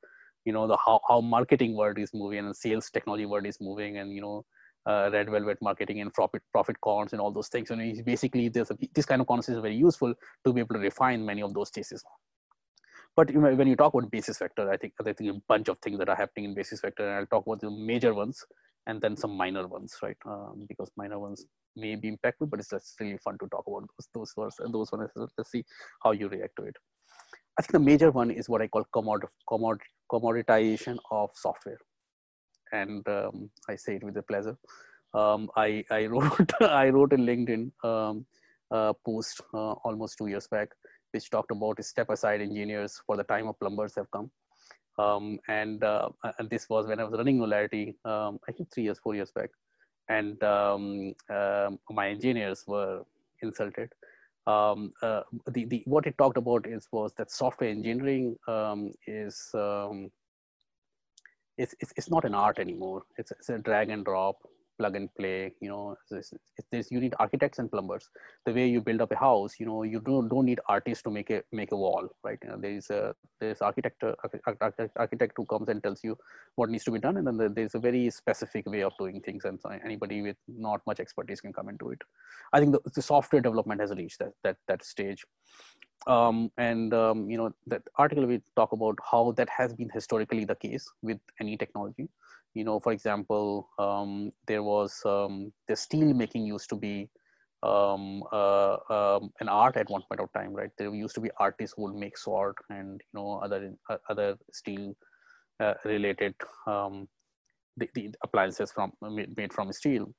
you know the how, how marketing world is moving and sales technology world is moving and you know uh, red velvet marketing and profit profit cons and all those things. And basically, there's a, this kind of concept is very useful to be able to refine many of those cases. But when you talk about basis vector, I think I think a bunch of things that are happening in basis vector, and I'll talk about the major ones and then some minor ones, right? Um, because minor ones may be impactful, but it's just really fun to talk about those those ones and those ones. Let's see how you react to it. I think the major one is what I call commod, commod, commoditization of software and um, I say it with a pleasure. Um, I, I wrote [laughs] I wrote a LinkedIn um, uh, post uh, almost two years back, which talked about step aside engineers for the time of plumbers have come. Um, and, uh, and this was when I was running Knowlarity, um, I think three years, four years back. And um, my engineers were insulted. Um, uh, the, the, what it talked about is was that software engineering um, is it's, it's, it's not an art anymore. It's, it's a drag and drop, plug and play. You know, it's, you need architects and plumbers. The way you build up a house, you know, you don't don't need artists to make a make a wall, right? You know, there is a there's architect architect, architect who comes and tells you what needs to be done, and then there's a very specific way of doing things, and so anybody with not much expertise can come into it. I think the, the software development has reached that that that stage um, and um, you know that article we talk about how that has been historically the case with any technology you know for example um, there was um, the steel making used to be um, uh, um, an art at one point of time right? There used to be artists who would make sword and you know other uh, other steel uh, related the, the appliances from made from steel.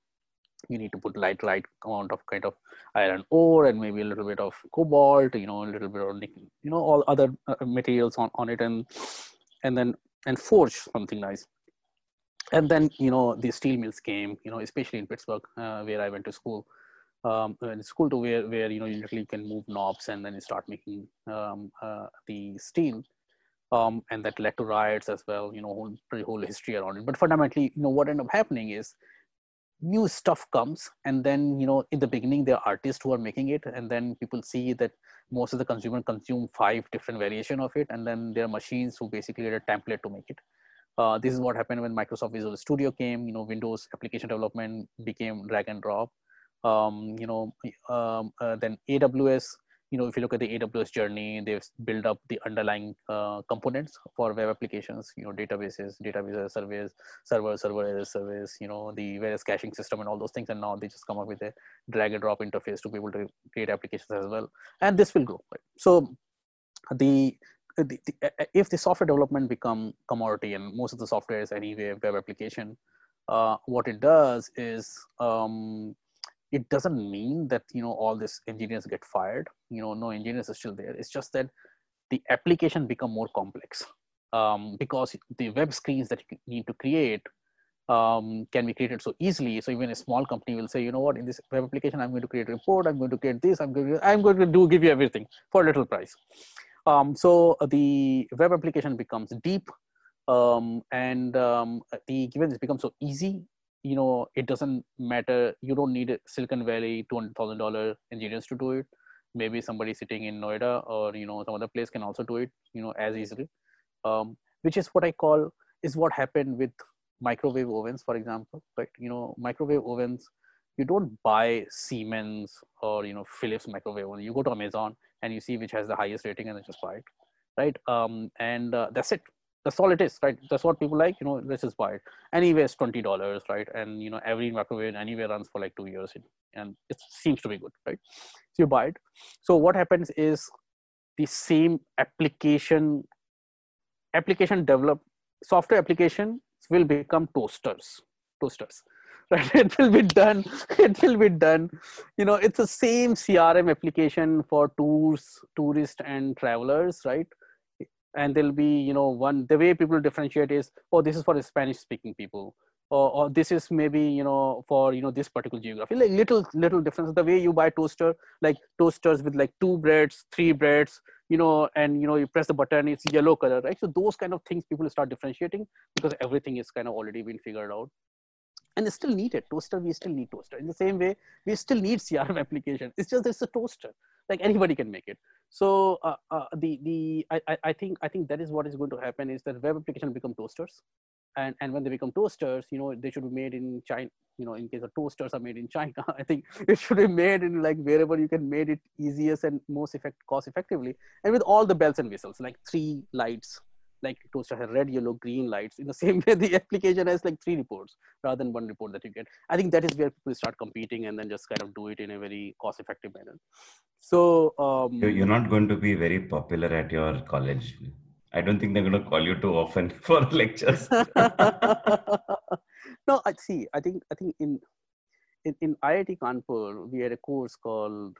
You need to put light right amount of kind of iron ore and maybe a little bit of cobalt you know a little bit of nickel you know all other uh, materials on, on it and and then and forge something nice and then you know the steel mills came you know especially in pittsburgh uh, where i went to school um, in school to where, where you know you literally can move knobs and then you start making um, uh, the steel um, and that led to riots as well. You know, whole, pretty whole history around it. But fundamentally, you know, what ended up happening is new stuff comes and then you know in the beginning there are artists who are making it and then people see that most of the consumer consume five different variation of it and then there are machines who basically get a template to make it uh, this is what happened when microsoft visual studio came you know windows application development became drag and drop um, you know um, uh, then aws you know, if you look at the AWS journey, they've built up the underlying uh, components for web applications, you know, databases, database as service, server, server as service, you know, the various caching system and all those things. And now they just come up with a drag and drop interface to be able to create applications as well. And this will grow. So the, the, the, if the software development become commodity and most of the software is anyway web application, uh, what it does is um, it doesn't mean that you know all these engineers get fired. You know no engineers are still there. It's just that the application become more complex. Um, because the web screens that you need to create um, can be created so easily. So even a small company will say you know what? In this web application i'm going to create a report. I'm going to create this. I'm going to i'm going to do give you everything for a little price um, so the web application becomes deep um, and um, the given this becomes so easy you know it doesn't matter. You don't need a silicon valley $200000 engineers to do it. Maybe somebody sitting in noida or you know some other place can also do it you know as easily. Um, which is what i call is what happened with microwave ovens for example right? You know microwave ovens you don't buy siemens or you know philips microwave oven. You go to amazon and you see which has the highest rating and then just buy it right? Um, and uh, that's it. That's all it is right? That's what people like you know let's just buy it. Anyway it's $20 right? And you know every microwave anyway runs for like two years and it seems to be good right? So you buy it. So what happens is the same application application develop software application will become toasters toasters [laughs] right? It will be done. [laughs] It will be done. You know it's the same crm application for tours tourists and travelers right? And there'll be you know one the way people differentiate is oh this is for the spanish speaking people. Or, or this is maybe you know for you know this particular geography. Like little little difference. The way you buy toaster like toasters with like two breads three breads you know and you know you press the button it's yellow color right? So those kind of things people start differentiating because everything is kind of already been figured out and they still need it. Toaster we still need toaster. In the same way we still need crm [laughs] application. It's just it's a toaster. Like anybody can make it. So uh, uh, the the I, I think i think that is what is going to happen is that web application become toasters. And and when they become toasters you know they should be made in china you know in case of toasters are made in china [laughs] i think it should be made in like wherever you can made it easiest and most effect cost effectively and with all the bells and whistles like three lights like toaster has red, yellow, green lights. In the [laughs] same way, the application has like three reports rather than one report that you get. I think that is where people start competing and then just kind of do it in a very cost-effective manner. So um, you're not going to be very popular at your college. I don't think they're going to call you too often [laughs] for lectures. [laughs] no, I see. I think I think in in, in IIT Kanpur we had a course called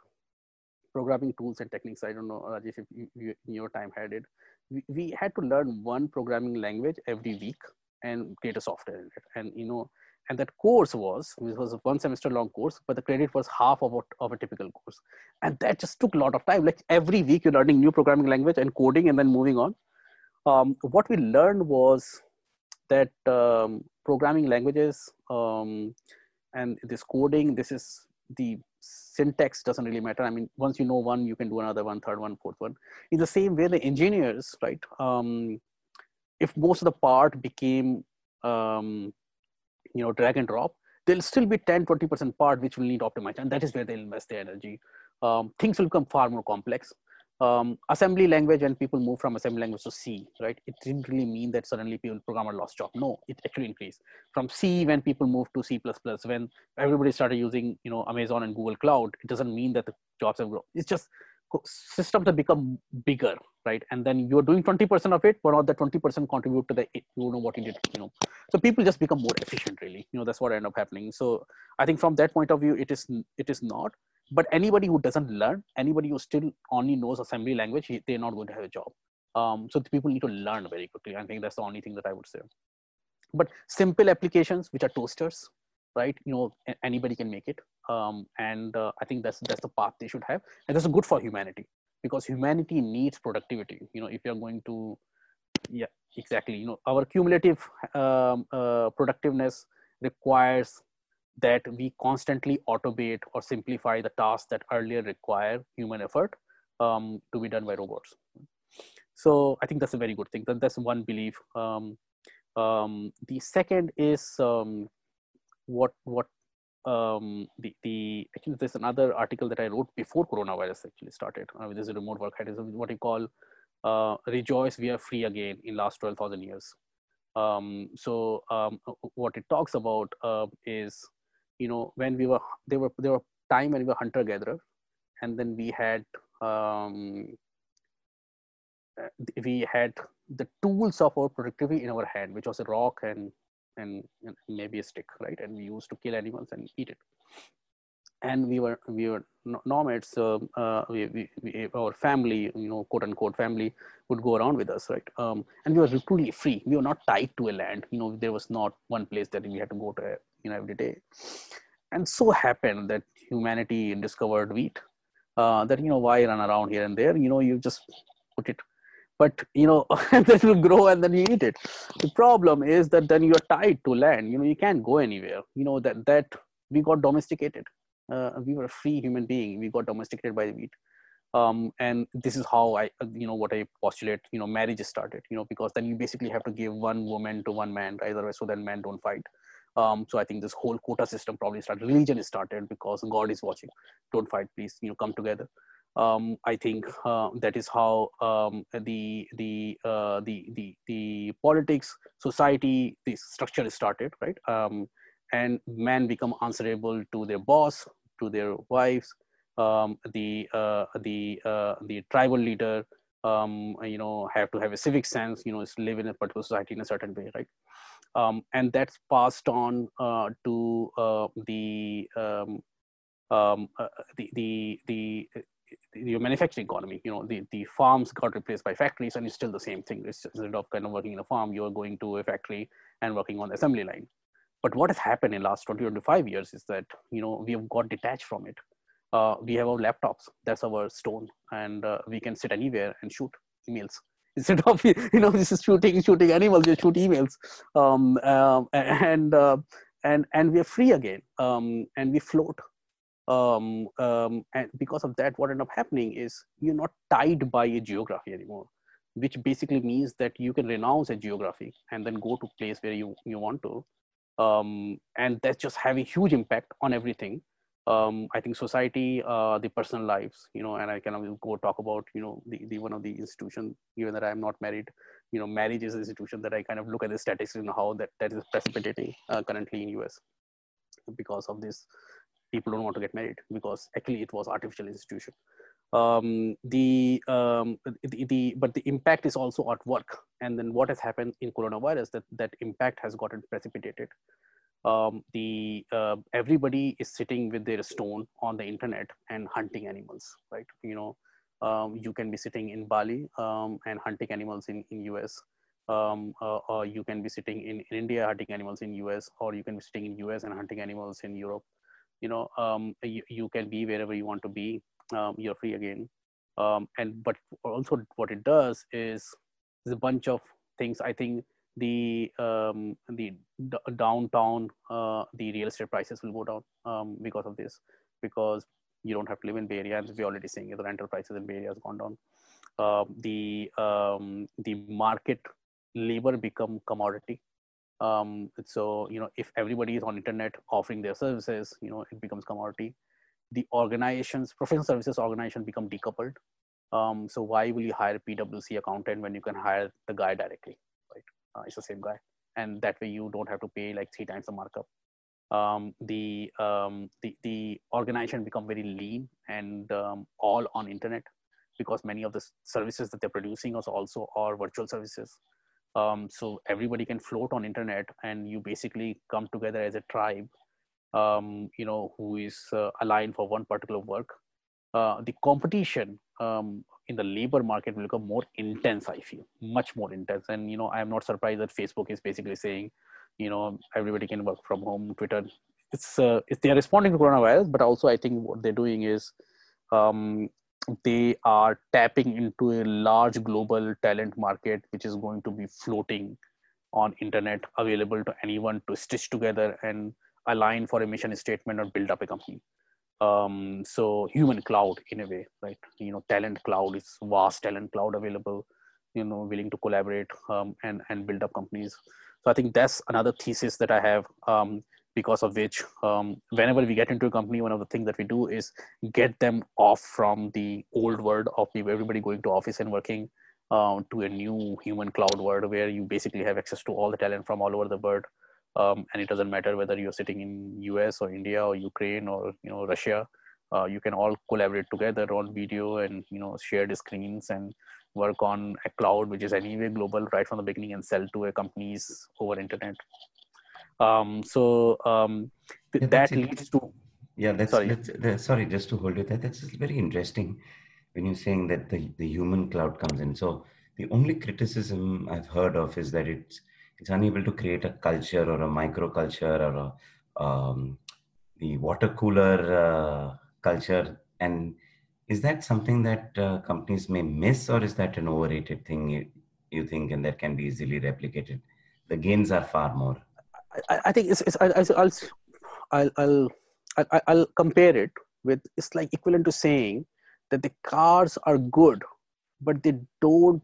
programming tools and techniques. I don't know, Rajesh, if you, you in your time had it we, had to learn one programming language every week and create a software in it. And you know, and that course was it was a one semester long course, but the credit was half of a, of a typical course, and that just took a lot of time. Like every week, you're learning new programming language and coding, and then moving on. Um, what we learned was that um, programming languages um, and this coding, this is the syntax doesn't really matter. I mean, once you know one, you can do another one, third one, fourth one. In the same way, the engineers, right? Um, if most of the part became, um, you know, drag and drop, there'll still be 10, 20% part which will need optimized, and that is where they'll invest their energy. Um, things will become far more complex um, assembly language when people move from assembly language to C, right? It didn't really mean that suddenly people programmer lost job. No, it actually increased. From C when people moved to C++, when everybody started using, you know, Amazon and Google Cloud, it doesn't mean that the jobs have grown. It's just systems have become bigger, right? And then you're doing 20% of it, but not that 20% contribute to the, you know, what you did, you know. So people just become more efficient, really. You know, that's what end up happening. So I think from that point of view, it is, it is not but anybody who doesn't learn anybody who still only knows assembly language they're not going to have a job. Um, so people need to learn very quickly. I think that's the only thing that i would say. But simple applications which are toasters right? You know anybody can make it. Um, and uh, i think that's that's the path they should have. And that's good for humanity because humanity needs productivity. You know if you're going to yeah exactly. You know our cumulative um, uh, productiveness requires that we constantly automate or simplify the tasks that earlier require human effort um, to be done by robots so i think that's a very good thing that, that's one belief um, um, the second is um, what what um, the the actually there's another article that I wrote before coronavirus actually started. Uh, there's a remote work is what you call uh, rejoice we are free again in last 12,000 years. Um, so what it talks about uh, is you know when we were there were there were time when we were hunter gatherer, and then we had um, uh, we had the tools of our productivity in our hand, which was a rock and and, and maybe a stick, right? And we used to kill animals and eat it. And we were we were nomads. Uh, uh, we, we, we, our family, you know, quote unquote family, would go around with us, right? Um, and we were truly free. We were not tied to a land. You know, there was not one place that we had to go to, you know, every day. And so happened that humanity discovered wheat. Uh, that you know, why run around here and there? You know, you just put it but you know [laughs] that will grow and then you eat it the problem is that then you're tied to land you know you can't go anywhere you know that that we got domesticated uh, we were a free human being. We got domesticated by the wheat. Um, and this is how i you know what i postulate you know marriage started you know because then you basically have to give one woman to one man either way so that men don't fight. Um, so i think this whole quota system probably started religion started because god is watching. Don't fight please you know come together. Um, I think uh, that is how um, the, the, uh, the, the, the politics, society, the structure is started, right? Um, and men become answerable to their boss, to their wives, um, the, uh, the, uh, the tribal leader, um, you know, have to have a civic sense, you know, is live in a particular society in a certain way, right? Um, and that's passed on uh, to uh, the, um, um, uh, the, the, the your manufacturing economy you know the, the farms got replaced by factories and it's still the same thing it's instead of kind of working in a farm you're going to a factory and working on the assembly line but what has happened in last 20 25 years is that you know we have got detached from it. Uh, we have our laptops. That's our stone. And uh, we can sit anywhere and shoot emails. [laughs] Instead of you know this is shooting shooting animals you shoot emails. Um, uh, and and and we're free again. Um, and we float. Um, um, and because of that what end up happening is you're not tied by a geography anymore which basically means that you can renounce a geography and then go to place where you, you want to um, and that's just having huge impact on everything. Um, i think society uh, the personal lives you know and i can go talk about you know the, the one of the institution even that i'm not married you know marriage is an institution that i kind of look at the statistics and how that that is precipitating uh, currently in us because of this people don't want to get married because actually it was artificial institution um, the, um, the, the but the impact is also at work. And then what has happened in coronavirus that that impact has gotten precipitated. Um, the uh, everybody is sitting with their stone on the internet and hunting animals right? You know um, you can be sitting in bali um, and hunting animals in in us um, uh, or you can be sitting in, in india hunting animals in us or you can be sitting in us and hunting animals in europe. You know um, you, you can be wherever you want to be um, you're free again. Um, and but also what it does is there's a bunch of things. I think the um, the downtown uh, the real estate prices will go down um, because of this because you don't have to live in Bay Area, and we're already seeing the rental prices in Bay Area has gone down. Uh, the um, the market labor become commodity. Um, so you know if everybody is on internet offering their services you know it becomes commodity the organizations professional services organization become decoupled um, so why will you hire pwc accountant when you can hire the guy directly right? Uh, it's the same guy. And that way you don't have to pay like three times the markup. Um, the, um, the the organization become very lean and um, all on internet because many of the services that they're producing are also are virtual services. Um, so everybody can float on internet and you basically come together as a tribe um, you know who is uh, aligned for one particular work. Uh, the competition um, in the labor market will become more intense i feel. Much more intense. And you know i'm not surprised that facebook is basically saying you know everybody can work from home twitter. It's, uh, it's they're responding to coronavirus but also i think what they're doing is um, they are tapping into a large global talent market which is going to be floating on internet available to anyone to stitch together and align for a mission statement or build up a company. Um, so human cloud in a way right? You know talent cloud is vast talent cloud available you know willing to collaborate um, and and build up companies. So i think that's another thesis that i have um, because of which um, whenever we get into a company one of the things that we do is get them off from the old world of everybody going to office and working um, to a new human cloud world where you basically have access to all the talent from all over the world um, and it doesn't matter whether you're sitting in us or india or ukraine or you know russia uh, you can all collaborate together on video and you know share the screens and work on a cloud which is anyway global right from the beginning and sell to a companies over internet. Um, so um, yeah, that leads to yeah that's sorry. That's, sorry just to hold you that that's very interesting when you're saying that the, the human cloud comes in. So the only criticism i've heard of is that it's it's unable to create a culture or a microculture or a, um, the water cooler uh, culture. And is that something that uh, companies may miss or is that an overrated thing you, you think and that can be easily replicated? The gains are far more. I, I think it's, it's I, will I'll, I'll I'll I'll compare it with it's like equivalent to saying that the cars are good but they don't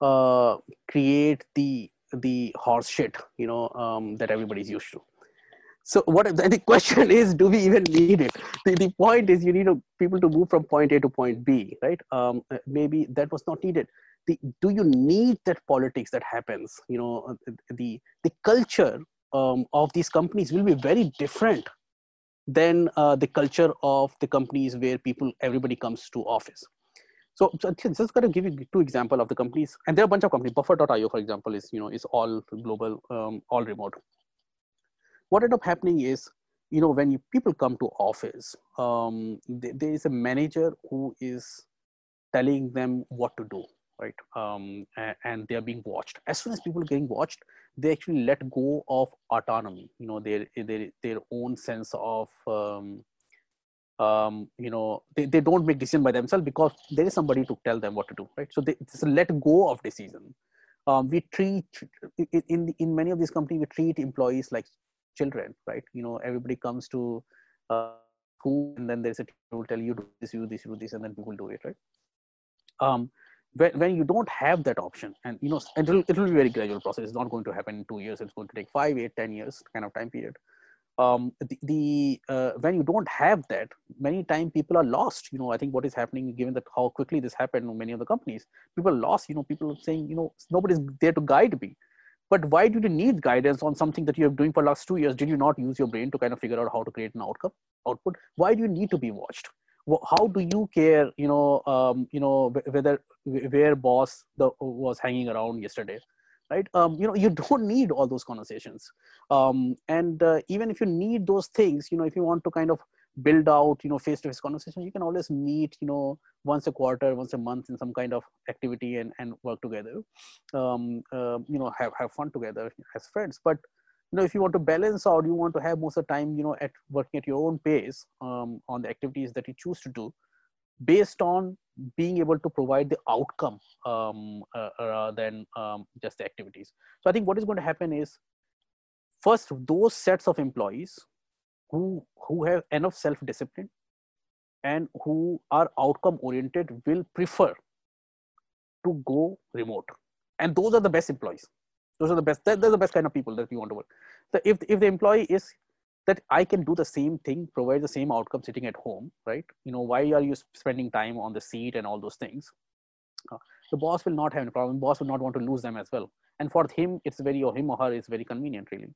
uh, create the the horse shit you know um, that everybody's used to. So what the question [laughs] is do we even need it? The, the point is you need people to move from point a to point b right? Um, uh, maybe that was not needed. The, do you need that politics that happens you know uh, the the culture um, of these companies will be very different than uh, the culture of the companies where people everybody comes to office so, so just going to give you two example of the companies, and there are a bunch of companies. Buffer.io, for example, is you know is all global, um, all remote. What ended up happening is, you know, when you, people come to office, um, th- there is a manager who is telling them what to do, right? Um, and, and, they are being watched. As soon as people are getting watched, they actually let go of autonomy. You know, their their their own sense of um, um, you know they, they don't make decision by themselves because there is somebody to tell them what to do right? So they it's let go of decision. Um, we treat in in many of these companies we treat employees like children right? You know everybody comes to uh, school and then there's a teacher who will tell you do this you do this you do this and then people do it right? Um, when, when you don't have that option and you know it'll, it'll be a very gradual process. It's not going to happen in two years. It's going to take five eight ten years kind of time period um, the, the uh, when you don't have that many times people are lost you know i think what is happening given that how quickly this happened in many of the companies people lost you know people are saying you know nobody's there to guide me. But why do you need guidance on something that you're doing for last two years? Did you not use your brain to kind of figure out how to create an outcome output? Why do you need to be watched? How do you care you know um, you know whether where boss the, was hanging around yesterday right? Um, you know you [laughs] don't need all those conversations. Um, and uh, even if you need those things you know if you want to kind of build out you know face-to-face conversation you can always meet you know once a quarter once a month in some kind of activity and, and work together. Um, uh, you know have, have fun together as friends. But you know if you want to balance out you want to have most of the time you know at working at your own pace um, on the activities that you choose to do based on being able to provide the outcome um, uh, rather than um, just the activities. So I think what is going to happen is first those sets of employees who who have enough self-discipline and who are outcome oriented will prefer to go remote. And those are the best employees. Those are the best they're the best kind of people that we want to work. So if, if the employee is that I can do the same thing, provide the same outcome sitting at home, right? You know, why are you spending time on the seat and all those things? Uh, the boss will not have any problem. Boss will not want to lose them as well. And for him, it's very, or him or her, is very convenient, really.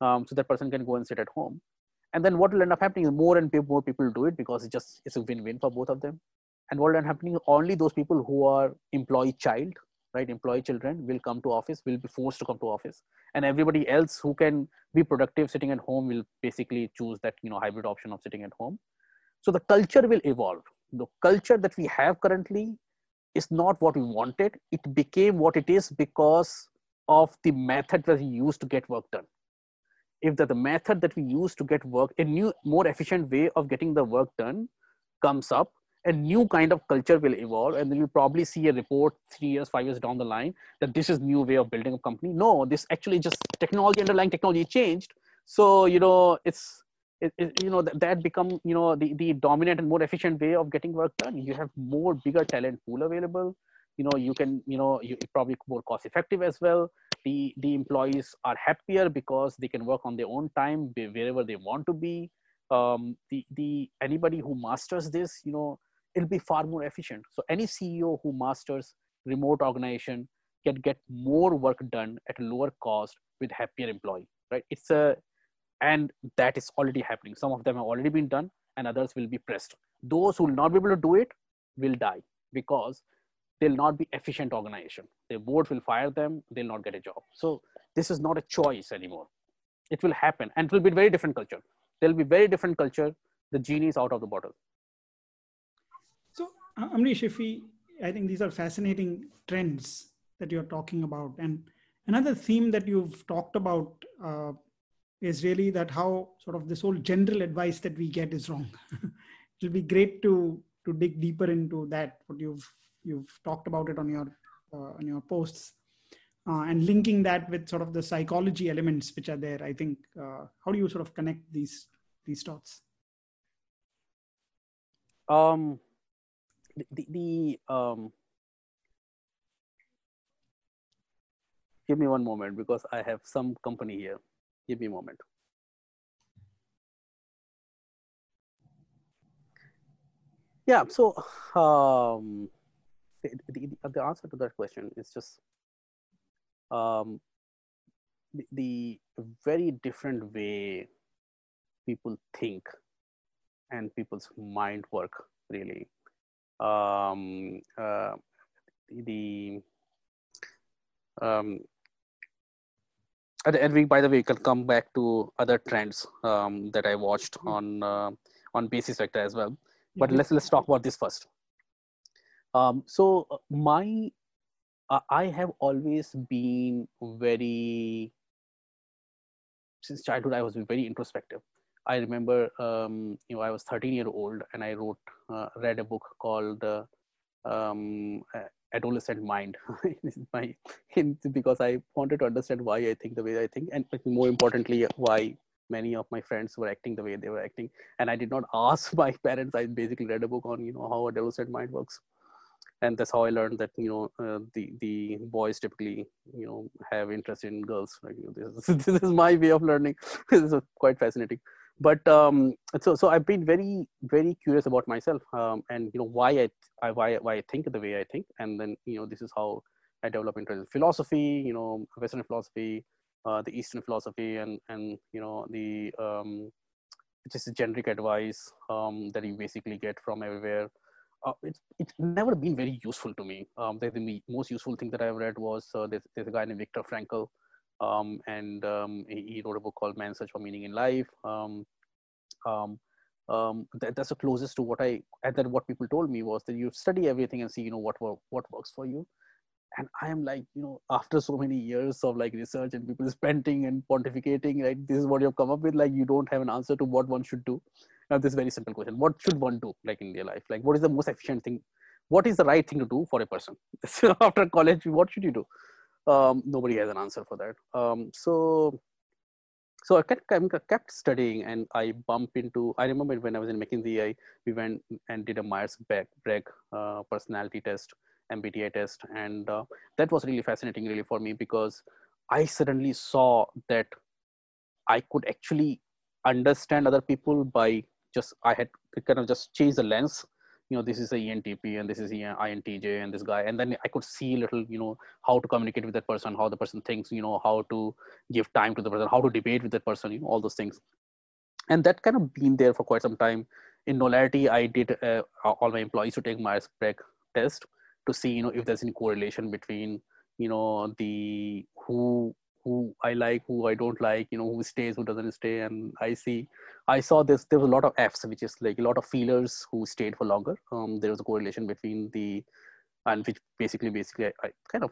Um, so that person can go and sit at home. And then what will end up happening is more and more people do it because it's just it's a win-win for both of them. And what will end up happening only those people who are employee child right employee children will come to office will be forced to come to office. And everybody else who can be productive sitting at home will basically choose that you know hybrid option of sitting at home. So the culture will evolve. The culture that we have currently is not what we wanted. It became what it is because of the method that we use to get work done. If the, the method that we use to get work a new more efficient way of getting the work done comes up a new kind of culture will evolve and then you probably see a report three years five years down the line that this is new way of building a company. No this actually just technology underlying technology changed. So you know it's it, it, you know that, that become you know the, the dominant and more efficient way of getting work done. You have more bigger talent pool available. You know you can you know you probably more cost effective as well. The the employees are happier because they can work on their own time wherever they want to be. Um, the the anybody who masters this you know it'll be far more efficient. So any ceo who masters remote organization can get more work done at a lower cost with happier employee right? It's a and that is already happening. Some of them have already been done and others will be pressed. Those who will not be able to do it will die because they'll not be efficient organization. Their board will fire them they'll not get a job. So this is not a choice anymore. It will happen and it will be very different culture. There'll be very different culture. The genie is out of the bottle Ambarish if we i think these are fascinating trends that you're talking about. And another theme that you've talked about uh, is really that how sort of this whole general advice that we get is wrong. [laughs] It'll be great to to dig deeper into that what you've you've talked about it on your uh, on your posts uh, and linking that with sort of the psychology elements which are there i think uh, how do you sort of connect these these dots? Um the, the um give me one moment because i have some company here. Give me a moment. Yeah so um the, the, the answer to that question is just um, the, the very different way people think and people's mind work really um, uh, the um, and we by the way can come back to other trends um, that i watched mm-hmm. on uh, on basis vector as well but let's let's talk about this first um, so uh, my uh, I have always been very since childhood. I was very introspective. I remember, um, you know, I was 13 year old and I wrote, uh, read a book called uh, um, Adolescent Mind. [laughs] my because I wanted to understand why I think the way I think, and more importantly, why many of my friends were acting the way they were acting. And I did not [laughs] ask my parents. I basically read a book on, you know, how adolescent mind works and that's how I learned that you know uh, the the boys typically you know have interest in girls. Like you know, this, [laughs] this is my way of learning. this is quite fascinating. But um, so so I've been very very curious about myself um, and you know why I, I why why I think the way I think, and then you know this is how I develop interest in philosophy. You know Western philosophy, uh, the Eastern philosophy, and and you know the um, just generic advice um, that you basically get from everywhere uh, it's, it's never been very useful to me. Um, the, the most useful thing that I've read was uh, there's, there's a guy named Viktor Frankl, um, and um, he, wrote a book called Man's Search for Meaning in Life. Um, um, um, that, that's the closest to what I, and then what people told me was that you study everything and see, you know, what, what works for you. And I am like, you know, after so many years of like research and people spending and pontificating, like this is what you've come up with, like you don't have an answer to what one should do. Now this very simple question. What should one do like in their life? Like what is the most efficient thing? What is the right thing to do for a person? [laughs] After college what should you do um, nobody has an answer for that um, so so I kept, kept studying and I bumped into, I remember when I was in McKinsey, I, we went and did a Myers-Briggs uh, personality test, MBTI test. And uh, that was really fascinating really for me because I suddenly saw that I could actually understand other people by just I had kind of just changed the lens. You know, this is a ENTP and this is an INTJ and this guy, and then I could see a little, you know, how to communicate with that person, how the person thinks, you know, how to give time to the person, how to debate with that person, you know, all those things. And that kind of been there for quite some time. In Knowlarity, I did uh, all my employees to take Myers-Briggs test to see, you know, if there's any correlation between, you know, the who who I like, who I don't like, you know, who stays, who doesn't stay. And I see, I saw this, there was a lot of Fs, which is like a lot of feelers who stayed for longer. Um, there was a correlation between the, and which basically, basically I, I kind of,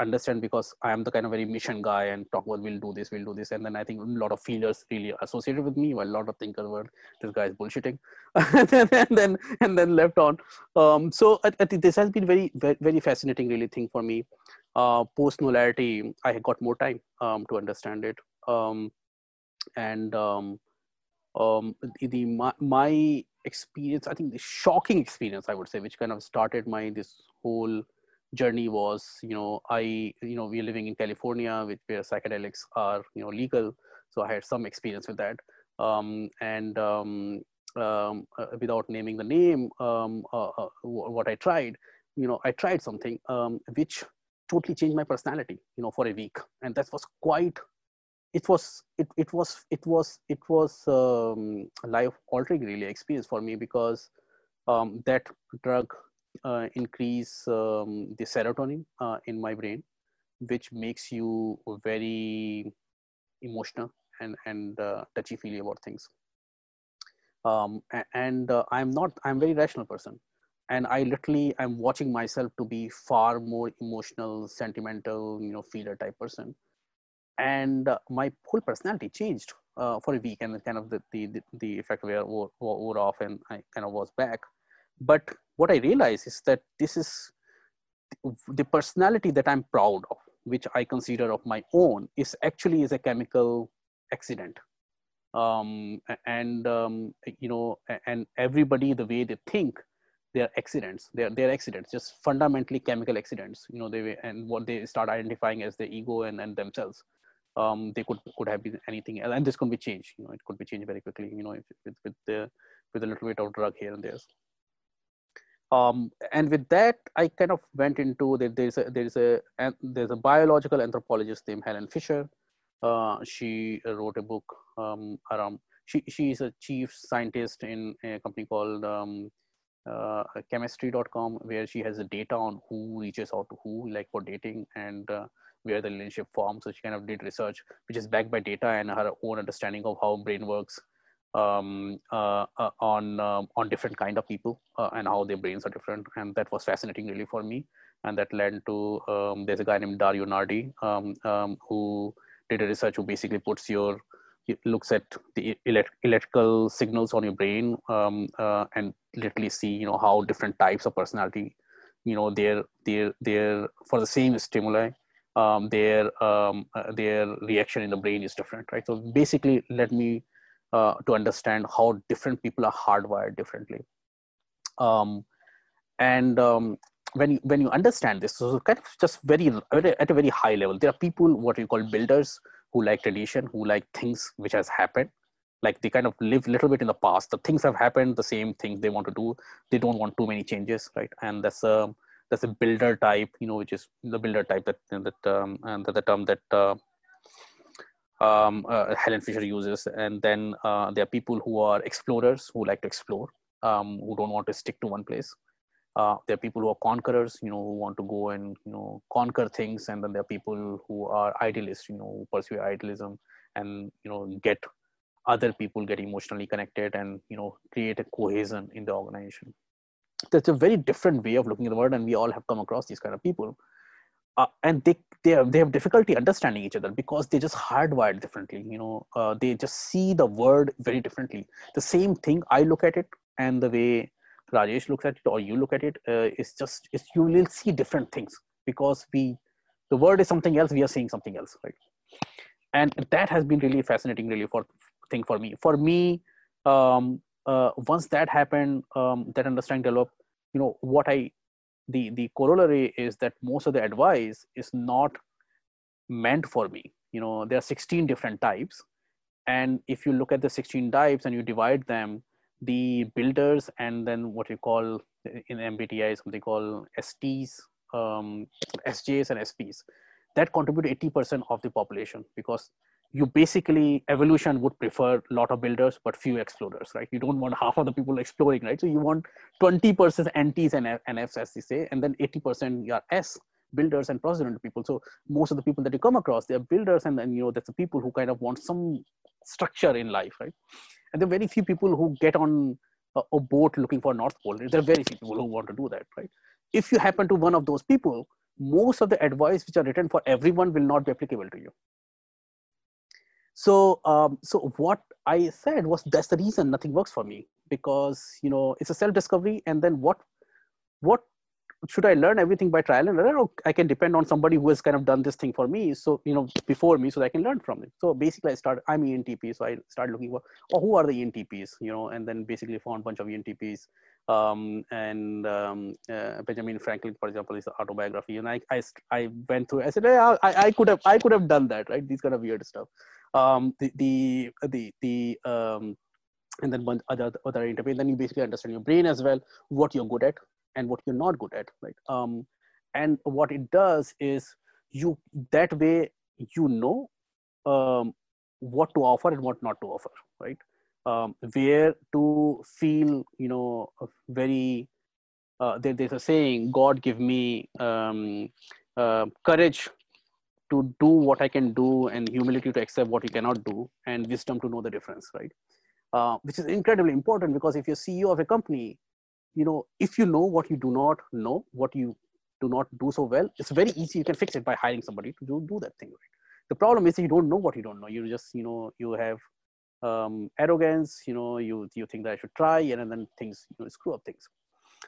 understand because I am the kind of very mission guy and talk about we'll do this, we'll do this. And then I think a lot of feelers really associated with me, while a lot of thinkers were this guy is bullshitting. [laughs] and, then, and then left on. Um, so I, I, think this has been very, very, very fascinating really thing for me. Uh, Post Knowlarity, I got more time um, to understand it. Um, and um, um, the my, my experience, I think the shocking experience, I would say, which kind of started my this whole journey was you know i you know we're living in california which where psychedelics are you know legal so i had some experience with that um, and um, um, uh, without naming the name um, uh, uh, what i tried you know i tried something um, which totally changed my personality you know for a week and that was quite it was it, it was it was it was um, life altering really experience for me because um, that drug uh, increase um, the serotonin uh, in my brain, which makes you very emotional and and uh, touchy feely about things. Um, and uh, I'm not. I'm very rational person, and I literally I'm watching myself to be far more emotional, sentimental, you know, feeler type person, and uh, my whole personality changed uh, for a week, and kind of the the the effect where wore, wore off, and I kind of was back. But what i realize is that this is the personality that i'm proud of which i consider of my own is actually is a chemical accident. Um, and um, you know and everybody the way they think they're accidents they're, they're accidents just fundamentally chemical accidents you know they and what they start identifying as their ego and, and themselves um, they could could have been anything and this could be changed you know it could be changed very quickly you know with, with the with a little bit of drug here and there um, and with that, I kind of went into that. There's a there's a there's a biological anthropologist named Helen Fisher. Uh, she wrote a book um, around. She she is a chief scientist in a company called um, uh, chemistry.com, where she has the data on who reaches out to who, like for dating and uh, where the relationship forms. So she kind of did research, which is backed by data and her own understanding of how brain works um, uh, uh, on um, on different kind of people uh, and how their brains are different, and that was fascinating really for me. And that led to um, there's a guy named Dario Nardi um, um, who did a research who basically puts your looks at the elect- electrical signals on your brain um, uh, and literally see you know how different types of personality you know their their their for the same stimuli um, their um, uh, their reaction in the brain is different right so basically let me uh, to understand how different people are hardwired differently. Um, and um, when you, when you understand this, so kind of just very at a very high level, there are people what you call builders who like tradition, who like things which has happened. Like they kind of live a little bit in the past. The things have happened, the same things they want to do. They don't want too many changes, right? And that's a that's a builder type, you know, which is the builder type that that um, and the, the term that uh, um, uh, Helen Fisher uses. And then uh, there are people who are explorers who like to explore, um, who don't want to stick to one place. Uh, there are people who are conquerors, you know, who want to go and you know conquer things, and then there are people who are idealists, you know, who pursue idealism and you know get other people get emotionally connected and you know create a cohesion in the organization. That's a very different way of looking at the world, and we all have come across these kind of people. Uh, and they they have, they have difficulty understanding each other because they just hardwired differently you know. Uh, they just see the word very differently. The same thing i look at it and the way rajesh looks at it or you look at it uh, is just it's, you will see different things because we the word is something else we are seeing something else right? And that has been really fascinating really for thing for me. For me um, uh, once that happened um, that understanding developed you know what i the the corollary is that most of the advice is not meant for me. You know there are 16 different types. And if you look at the 16 types and you divide them the builders and then what you call in mbti is something called sts um, sjs and sps that contribute 80% of the population because you basically evolution would prefer a lot of builders but few explorers right? You don't want half of the people exploring right? So you want 20% nts and nfs as they say and then 80% are s builders and process people. So most of the people that you come across they're builders and then you know that's the people who kind of want some structure in life right and there are very few people who get on a, a boat looking for north pole. There are very few people who want to do that right? If you happen to one of those people most of the advice which are written for everyone will not be applicable to you. So um, so what i said was that's the reason nothing works for me. Because you know it's a self discovery and then what what should I learn everything by trial and error, or I can depend on somebody who has kind of done this thing for me, so you know before me, so that I can learn from it. So basically, I start. I'm ENTP, so I started looking for, oh, who are the ENTPs, you know, and then basically found a bunch of ENTPs. Um, and um, uh, Benjamin Franklin, for example, is autobiography, and I, I, I went through. I said, hey, I, I could have, I could have done that, right? These kind of weird stuff. Um, the, the, the, the um, and then one other other interview. Then you basically understand your brain as well, what you're good at, and what you're not good at right? Um, and what it does is you that way you know um, what to offer and what not to offer right? Um, where to feel you know very uh, there, there's a saying god give me um, uh, courage to do what i can do and humility to accept what you cannot do and wisdom to know the difference right? Uh, which is incredibly important because if you're ceo of a company you know if you know what you do not know what you do not do so well it's very easy you can fix it by hiring somebody to do, do that thing right? The problem is you don't know what you don't know. You just you know you have um, arrogance you know you you think that i should try and then things you know screw up things.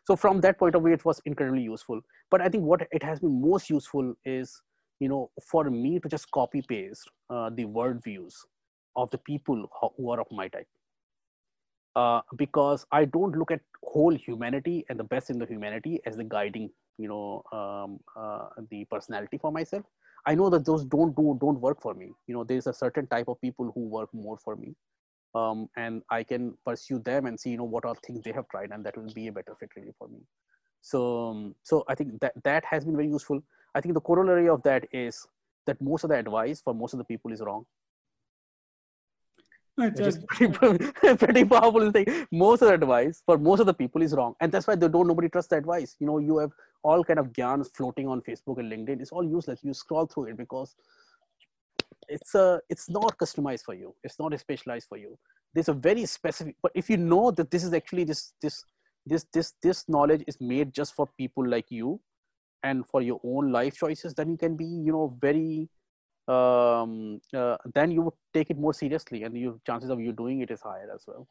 So from that point of view it was incredibly useful. But i think what it has been most useful is you know for me to just copy paste uh, the word views of the people who are of my type uh, because I don't look at whole humanity and the best in the humanity as the guiding, you know, um, uh, the personality for myself. I know that those don't do don't work for me. You know, there's a certain type of people who work more for me, um, and I can pursue them and see, you know, what are things they have tried, and that will be a better fit really for me. So, um, so I think that that has been very useful. I think the corollary of that is that most of the advice for most of the people is wrong it's just [laughs] pretty, [laughs] pretty powerful thing. Most of the advice for most of the people is wrong, and that's why they don't nobody trusts the advice. You know, you have all kind of gyans floating on Facebook and LinkedIn. It's all useless. You scroll through it because it's a it's not customized for you. It's not specialized for you. There's a very specific. But if you know that this is actually this this this this this knowledge is made just for people like you, and for your own life choices, then you can be you know very um, uh, then you would take it more seriously and your chances of you doing it is higher as well.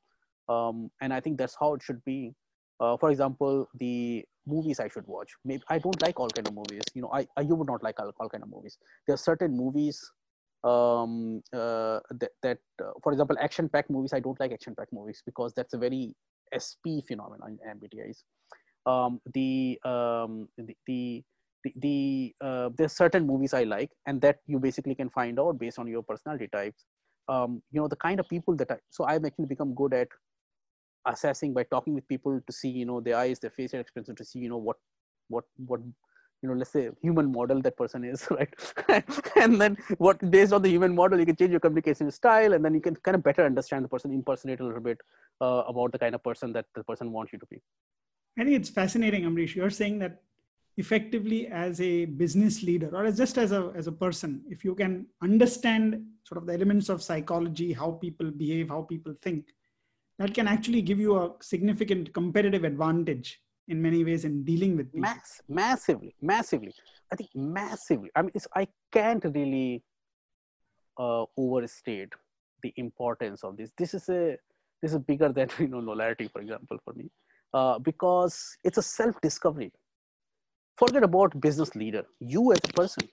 Um, and i think that's how it should be. Uh, for example the movies i should watch. Maybe i don't like all kind of movies. You know i, I you would not like all, all kind of movies. There are certain movies um, uh, that, that uh, for example action packed movies i don't like action packed movies because that's a very sp phenomenon in mbtis um, the, um, the the the, the uh, there's certain movies I like, and that you basically can find out based on your personality types. Um, you know the kind of people that I so I've actually become good at assessing by talking with people to see you know their eyes, their facial expression to see you know what what what you know let's say human model that person is [laughs] right? And then what based on the human model you can change your communication style and then you can kind of better understand the person impersonate a little bit uh, about the kind of person that the person wants you to be. I think it's fascinating Ambarish. You're saying that effectively as a business leader or as just as a as a person if you can understand sort of the elements of psychology how people behave how people think that can actually give you a significant competitive advantage in many ways in dealing with people. Mass, massively massively. I think massively. I mean i can't really uh, overstate the importance of this. This is a this is bigger [laughs] than you know Knowlarity for example for me. Uh, because it's a self discovery forget about business leader. You as a person.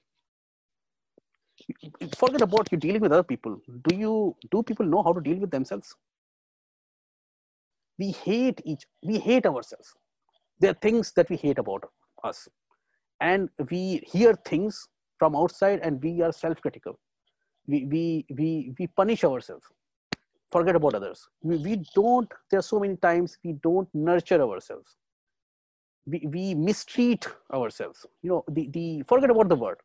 Forget about you dealing with other people. Do you do people know how to deal with themselves? We hate each we hate ourselves. There are things that we hate about us. And we hear things from outside and we are self-critical. We we we, we punish ourselves. Forget about others. We, we don't there are so many times we don't nurture ourselves we, we mistreat ourselves. You know the, the forget about the word.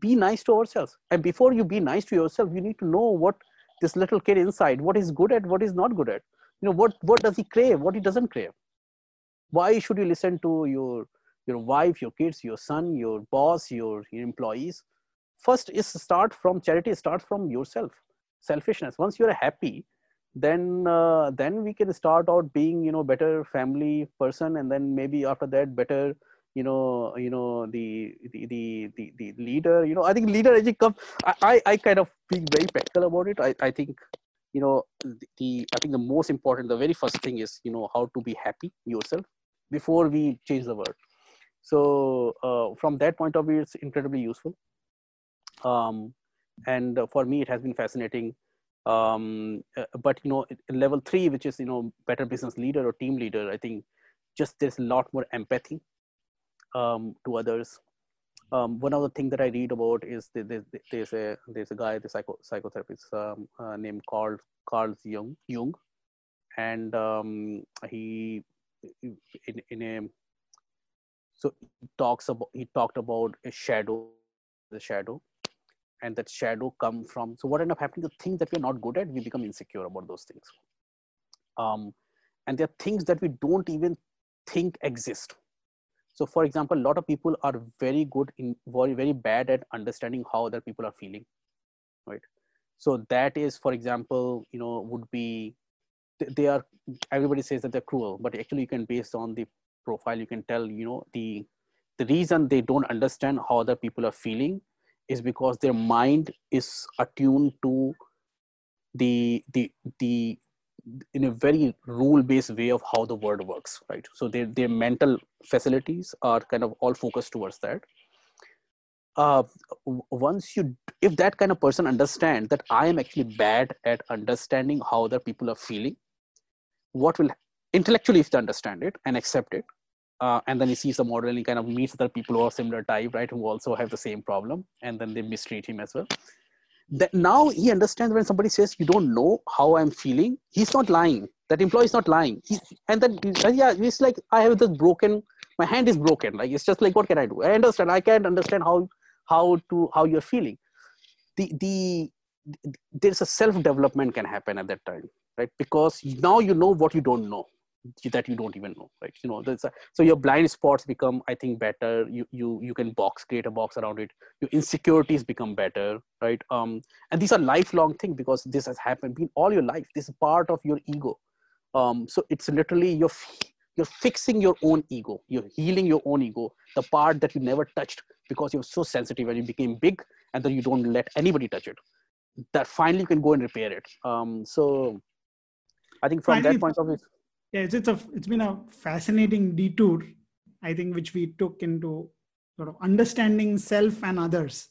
Be nice to ourselves. And before you be nice to yourself you need to know what this little kid inside what is good at what is not good at. You know what what does he crave what he doesn't crave? Why should you listen to your your wife your kids your son your boss your, your employees? First is start from charity start from yourself. Selfishness. Once you're happy then uh, then we can start out being you know better family person and then maybe after that better you know you know the the the the, the leader you know i think leader actually come I, I i kind of being very practical about it. I i think you know the i think the most important the very first thing is you know how to be happy yourself before we change the world. So uh, from that point of view it's incredibly useful. Um, and for me it has been fascinating um, uh, but you know level three which is you know better business leader or team leader i think just there's a lot more empathy um, to others. Um, one of the things that I read about is there's, there's a there's a guy, the psycho psychotherapist um, uh, named Carl Carl Jung Jung, and um, he in in a so he talks about he talked about a shadow, the shadow, and that shadow come from. So what end up happening? The things that we're not good at, we become insecure about those things. Um, and there are things that we don't even think exist so for example, a lot of people are very good in very, very bad at understanding how other people are feeling, right? So that is, for example, you know, would be, they are, everybody says that they're cruel, but actually you can based on the profile, you can tell, you know, the, the reason they don't understand how other people are feeling is because their mind is attuned to the, the, the, in a very rule based way of how the world works right? So their, their mental facilities are kind of all focused towards that. Uh, once you if that kind of person understand that i am actually bad at understanding how other people are feeling what will intellectually if they understand it and accept it uh, and then he sees the model and he kind of meets other people who are similar type right who also have the same problem and then they mistreat him as well. That now he understands when somebody says you don't know how i'm feeling he's not lying. That employee is not lying. He, and then yeah it's like i have this broken my hand is broken. Like it's just like what can i do? I understand. I can't understand how how to how you're feeling. The the there's a self development can happen at that time right? Because now you know what you don't know that you don't even know right? You know a, so your blind spots become i think better. You you you can box create a box around it. Your insecurities become better right? Um and these are lifelong thing because this has happened been all your life. This is part of your ego. Um so it's literally you're you're fixing your own ego. You're healing your own ego the part that you never touched because you're so sensitive and you became big and then you don't let anybody touch it. That finally you can go and repair it. Um so i think from finally, that point of view yeah, it's, it's a it's been a fascinating detour, I think, which we took into sort of understanding self and others.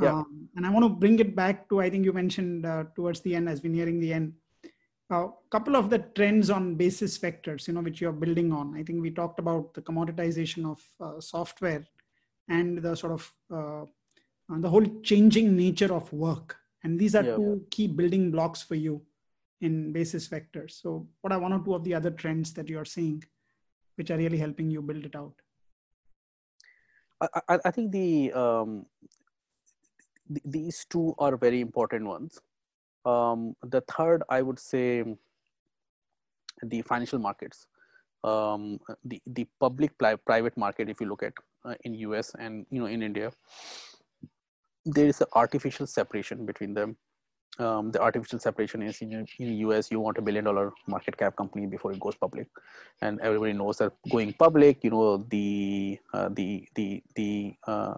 Yeah. Um, and I want to bring it back to I think you mentioned uh, towards the end as we're nearing the end. A uh, couple of the trends on basis vectors, you know, which you're building on. I think we talked about the commoditization of uh, software and the sort of uh, uh, the whole changing nature of work. And these are yeah. two key building blocks for you in basis vectors. So what are one or two of the other trends that you're seeing, which are really helping you build it out? I, I think the, um, th these two are very important ones. Um, the third, I would say, the financial markets. Um, the the public private market, if you look at uh, in US and you know in India, there is an artificial separation between them um, the artificial separation is in, in the US, you want a billion dollar market cap company before it goes public, and everybody knows that going public, you know the uh, the the the uh,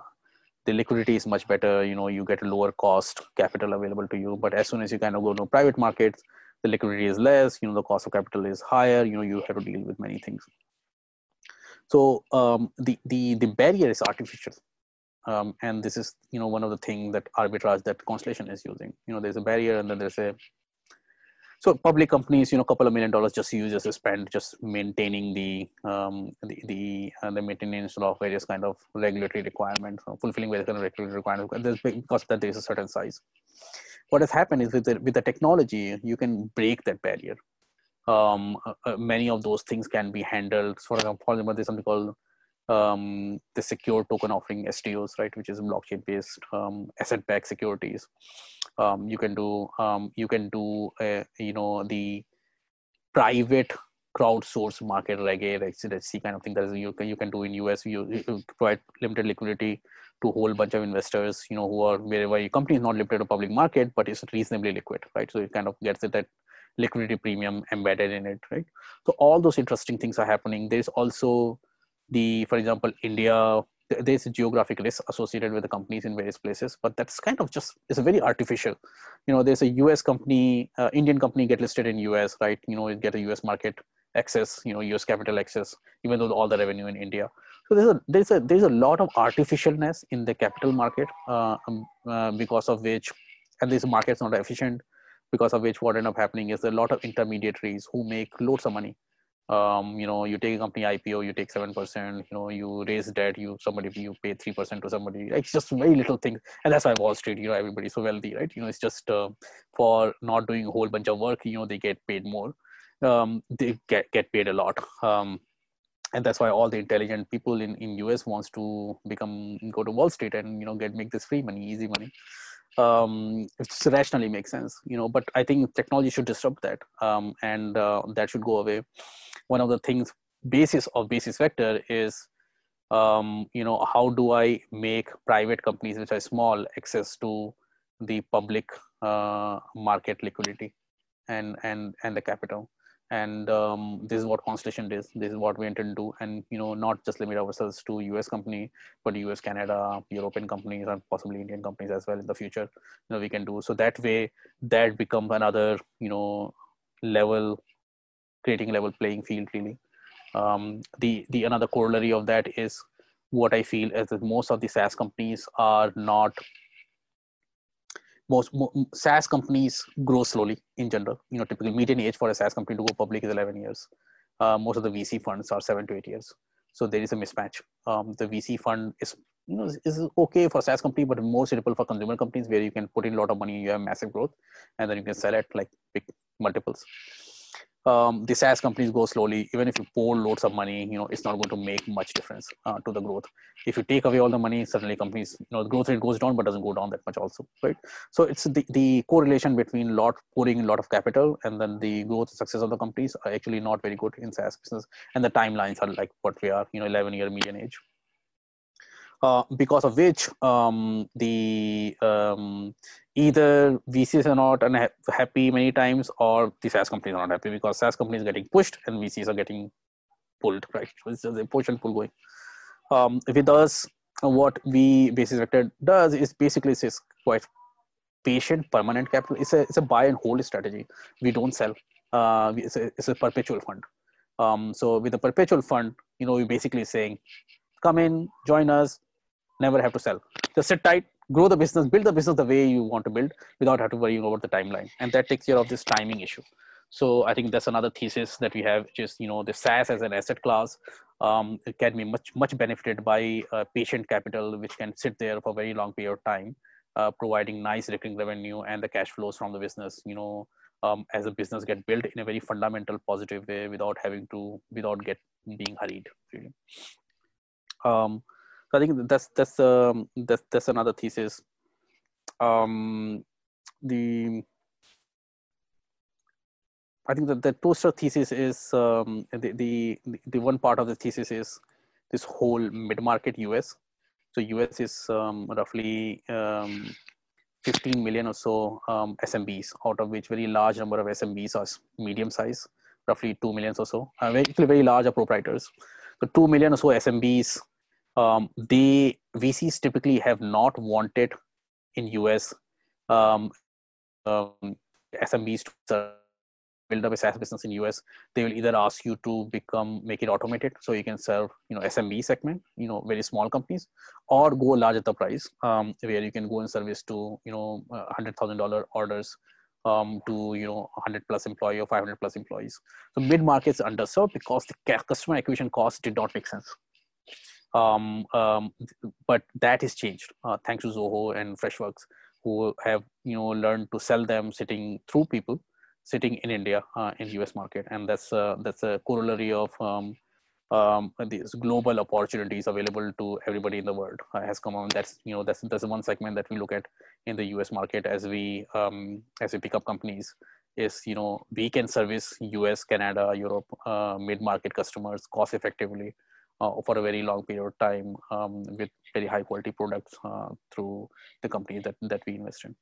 the liquidity is much better. You know you get a lower cost capital available to you. But as soon as you kind of go to private markets, the liquidity is less. You know the cost of capital is higher. You know you have to deal with many things. So um, the the the barrier is artificial um, and this is you know one of the things that arbitrage that constellation is using. You know there's a barrier and then there's a so public companies you know a couple of million dollars just use just spend just maintaining the um, the the, uh, the maintenance of various kind of regulatory requirements fulfilling various kind of regulatory requirements. Because that there is a certain size. What has happened is with the with the technology you can break that barrier. Um, uh, uh, many of those things can be handled. For example there's something called um, the secure token offering STOs, right, which is blockchain based um, asset backed securities. Um, you can do um, you can do uh, you know the private crowdsource market like A, reg C kind of thing that is you can you can do in US. You, you provide limited liquidity to a whole bunch of investors, you know, who are wherever your company is not limited to public market, but it's reasonably liquid, right? So it kind of gets it that liquidity premium embedded in it, right? So all those interesting things are happening. There's also the for example india there's a geographic risk associated with the companies in various places but that's kind of just it's very artificial. You know there's a us company uh, indian company get listed in us right? You know get a us market access you know us capital access even though all the revenue in india. So there's a there's a there's a lot of artificialness in the capital market uh, um, uh, because of which and this market's not efficient because of which what end up happening is a lot of intermediaries who make loads of money um, you know you take a company ipo you take 7% you know you raise debt you somebody you pay 3% to somebody. It's just very little things. And that's why wall street you know everybody's so wealthy right? You know it's just uh, for not doing a whole bunch of work you know they get paid more. Um, they get, get paid a lot. Um, and that's why all the intelligent people in, in us wants to become go to wall street and you know get make this free money easy money. Um, it rationally makes sense, you know. But I think technology should disrupt that, um, and uh, that should go away. One of the things basis of basis vector is, um, you know, how do I make private companies which are small access to the public uh, market liquidity and and and the capital. And um, this is what constellation is this is what we intend to do. And you know not just limit ourselves to us company but us canada european companies and possibly indian companies as well in the future you know we can do. So that way that becomes another you know level creating level playing field really um, the the another corollary of that is what i feel is that most of the saas companies are not most, SaaS companies grow slowly in general. You know, typically median age for a SaaS company to go public is 11 years. Uh, most of the VC funds are seven to eight years. So there is a mismatch. Um, the VC fund is you know is okay for SaaS company, but more suitable for consumer companies where you can put in a lot of money, you have massive growth, and then you can sell it like big multiples um, the SaaS companies go slowly. Even if you pour loads of money, you know, it's not going to make much difference uh, to the growth. If you take away all the money, suddenly companies, you know, the growth rate goes down, but doesn't go down that much also, right? So it's the, the correlation between lot pouring a lot of capital and then the growth success of the companies are actually not very good in SaaS business. And the timelines are like what we are, you know, 11 year median age. Uh, because of which um, the um, either VCs are not unhappy many times or the SaaS companies are not happy because SaaS companies are getting pushed and VCs are getting pulled, [laughs] right? It's a push and pull going. Um, with us, what we vector does is basically it's quite patient permanent capital. It's a it's a buy and hold strategy. We don't sell. Uh, it's, a, it's a perpetual fund. Um, so with a perpetual fund, you know, we're basically saying, come in, join us, never have to sell. Just sit tight, grow the business, build the business the way you want to build without having to worry about the timeline. And that takes care of this timing issue. So I think that's another thesis that we have, is, you know, the SaaS as an asset class um, can be much, much benefited by uh, patient capital, which can sit there for a very long period of time, uh, providing nice recurring revenue and the cash flows from the business, you know, um, as a business get built in a very fundamental positive way without having to, without get being hurried. Really. Um, so I think that's that's um, that's that's another thesis. Um, the I think that the poster thesis is um, the, the the one part of the thesis is this whole mid market US. So US is um, roughly um, 15 million or so um, SMBs, out of which very large number of SMBs are medium size, roughly 2 million or so. Uh, very, very large are proprietors. So 2 million or so SMBs um, they VCs typically have not wanted in US um, um, SMBs to build up a SaaS business in US. They will either ask you to become make it automated so you can serve you know SMB segment, you know very small companies, or go large enterprise um, where you can go and service to you know hundred thousand dollar orders um, to you know 100 plus employee or 500 plus employees. So mid markets underserved because the customer acquisition cost did not make sense. Um, um, but that has changed uh, thanks to Zoho and Freshworks, who have you know learned to sell them sitting through people sitting in India uh, in US market, and that's uh, that's a corollary of um, um, these global opportunities available to everybody in the world uh, has come on. That's you know that's that's one segment that we look at in the US market as we um, as we pick up companies is you know we can service US, Canada, Europe uh, mid market customers cost effectively for a very long period of time um, with very high quality products uh, through the companies that, that we invest in.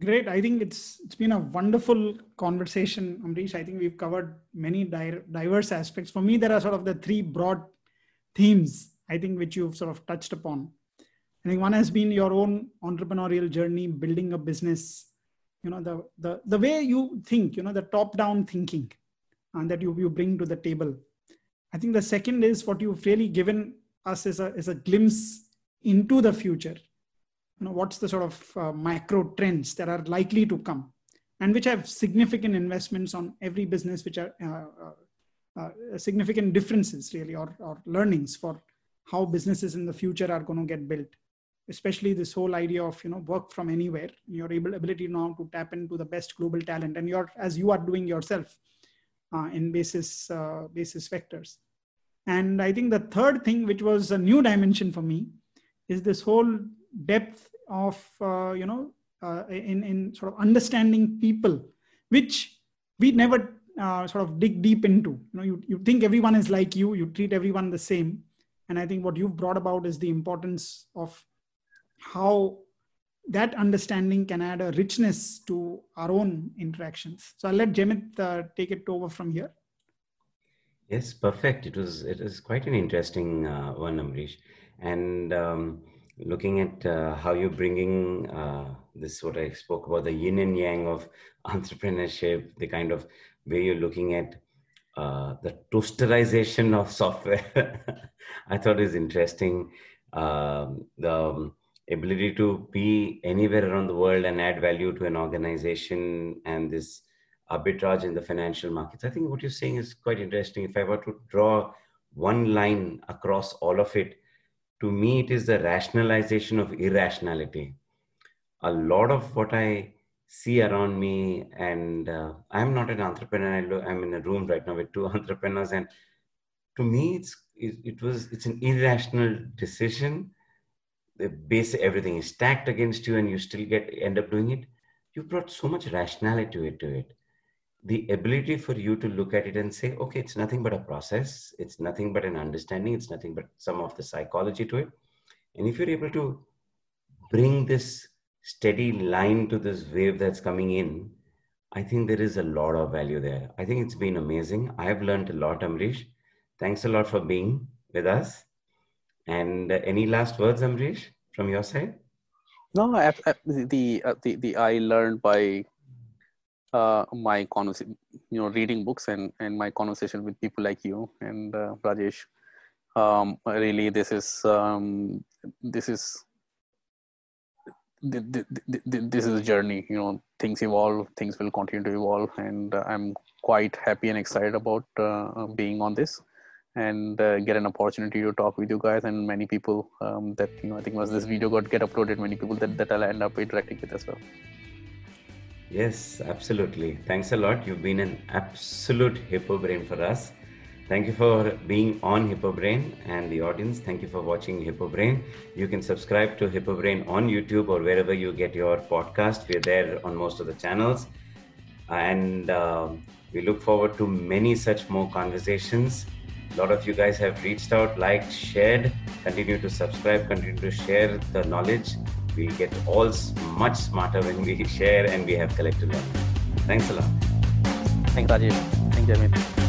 Great. I think it's it's been a wonderful conversation, Ambarish. I think we've covered many di- diverse aspects. For me, there are sort of the three broad themes I think which you've sort of touched upon. I think one has been your own entrepreneurial journey, building a business. You know the the the way you think. You know the top down thinking, and that you you bring to the table. I think the second is what you've really given us is a is a glimpse into the future. You know what's the sort of uh, macro trends that are likely to come and which have significant investments on every business which are uh, uh, uh, significant differences really or, or learnings for how businesses in the future are going to get built. Especially this whole idea of you know work from anywhere. Your able ability now to tap into the best global talent and you're as you are doing yourself in basis uh, basis vectors. And i think the third thing which was a new dimension for me is this whole depth of uh, you know uh, in in sort of understanding people which we never uh, sort of dig deep into. You know you, you think everyone is like you you treat everyone the same. And i think what you've brought about is the importance of how that understanding can add a richness to our own interactions. So i'll let Amit uh, take it over from here. Yes perfect. It was it is quite an interesting uh, one Ambarish. And um, looking at uh, how you're bringing uh, this, what I spoke about, the yin and yang of [laughs] entrepreneurship, the kind of way you're looking at uh, the toasterization of software, [laughs] I thought is interesting. Um, the um, ability to be anywhere around the world and add value to an organization and this arbitrage in the financial markets. I think what you're saying is quite interesting. If I were to draw one line across all of it, to me, it is the rationalization of irrationality. A lot of what I see around me, and uh, I'm not an entrepreneur. I'm in a room right now with two [laughs] entrepreneurs, and to me, it's it, it was it's an irrational decision. The base everything is stacked against you, and you still get end up doing it. You've brought so much rationality to it. To it the ability for you to look at it and say, okay, it's nothing but a process. It's nothing but an understanding. It's nothing but some of the psychology to it. And if you're able to bring this steady line to this wave that's coming in, I think there is a lot of value there. I think it's been amazing. I've learned a lot, Ambarish. Thanks a lot for being with us. And uh, any last words, Ambarish, from your side? No, I, I, the, uh, the the I learned by uh, my conversation, you know, reading books and and my conversation with people like you and uh, Rajesh. Um, really, this is um, this is this is a journey. You know, things evolve, things will continue to evolve, and uh, I'm quite happy and excited about uh, being on this and uh, get an opportunity to talk with you guys and many people um, that you know I think once this video got get uploaded, many people that that I'll end up interacting with as well. Yes, absolutely. Thanks a lot. You've been an absolute hippo brain for us. Thank you for being on Hippo Brain and the audience. Thank you for watching Hippo Brain. You can subscribe to Hippo Brain on YouTube or wherever you get your podcast. We're there on most of the channels. And uh, we look forward to many such more conversations. A lot of you guys have reached out, liked, shared. Continue to subscribe, continue to share the knowledge we get all much smarter when we [laughs] share and we have collective. Thanks a lot. Thanks, Rajiv. Thank you, Amit.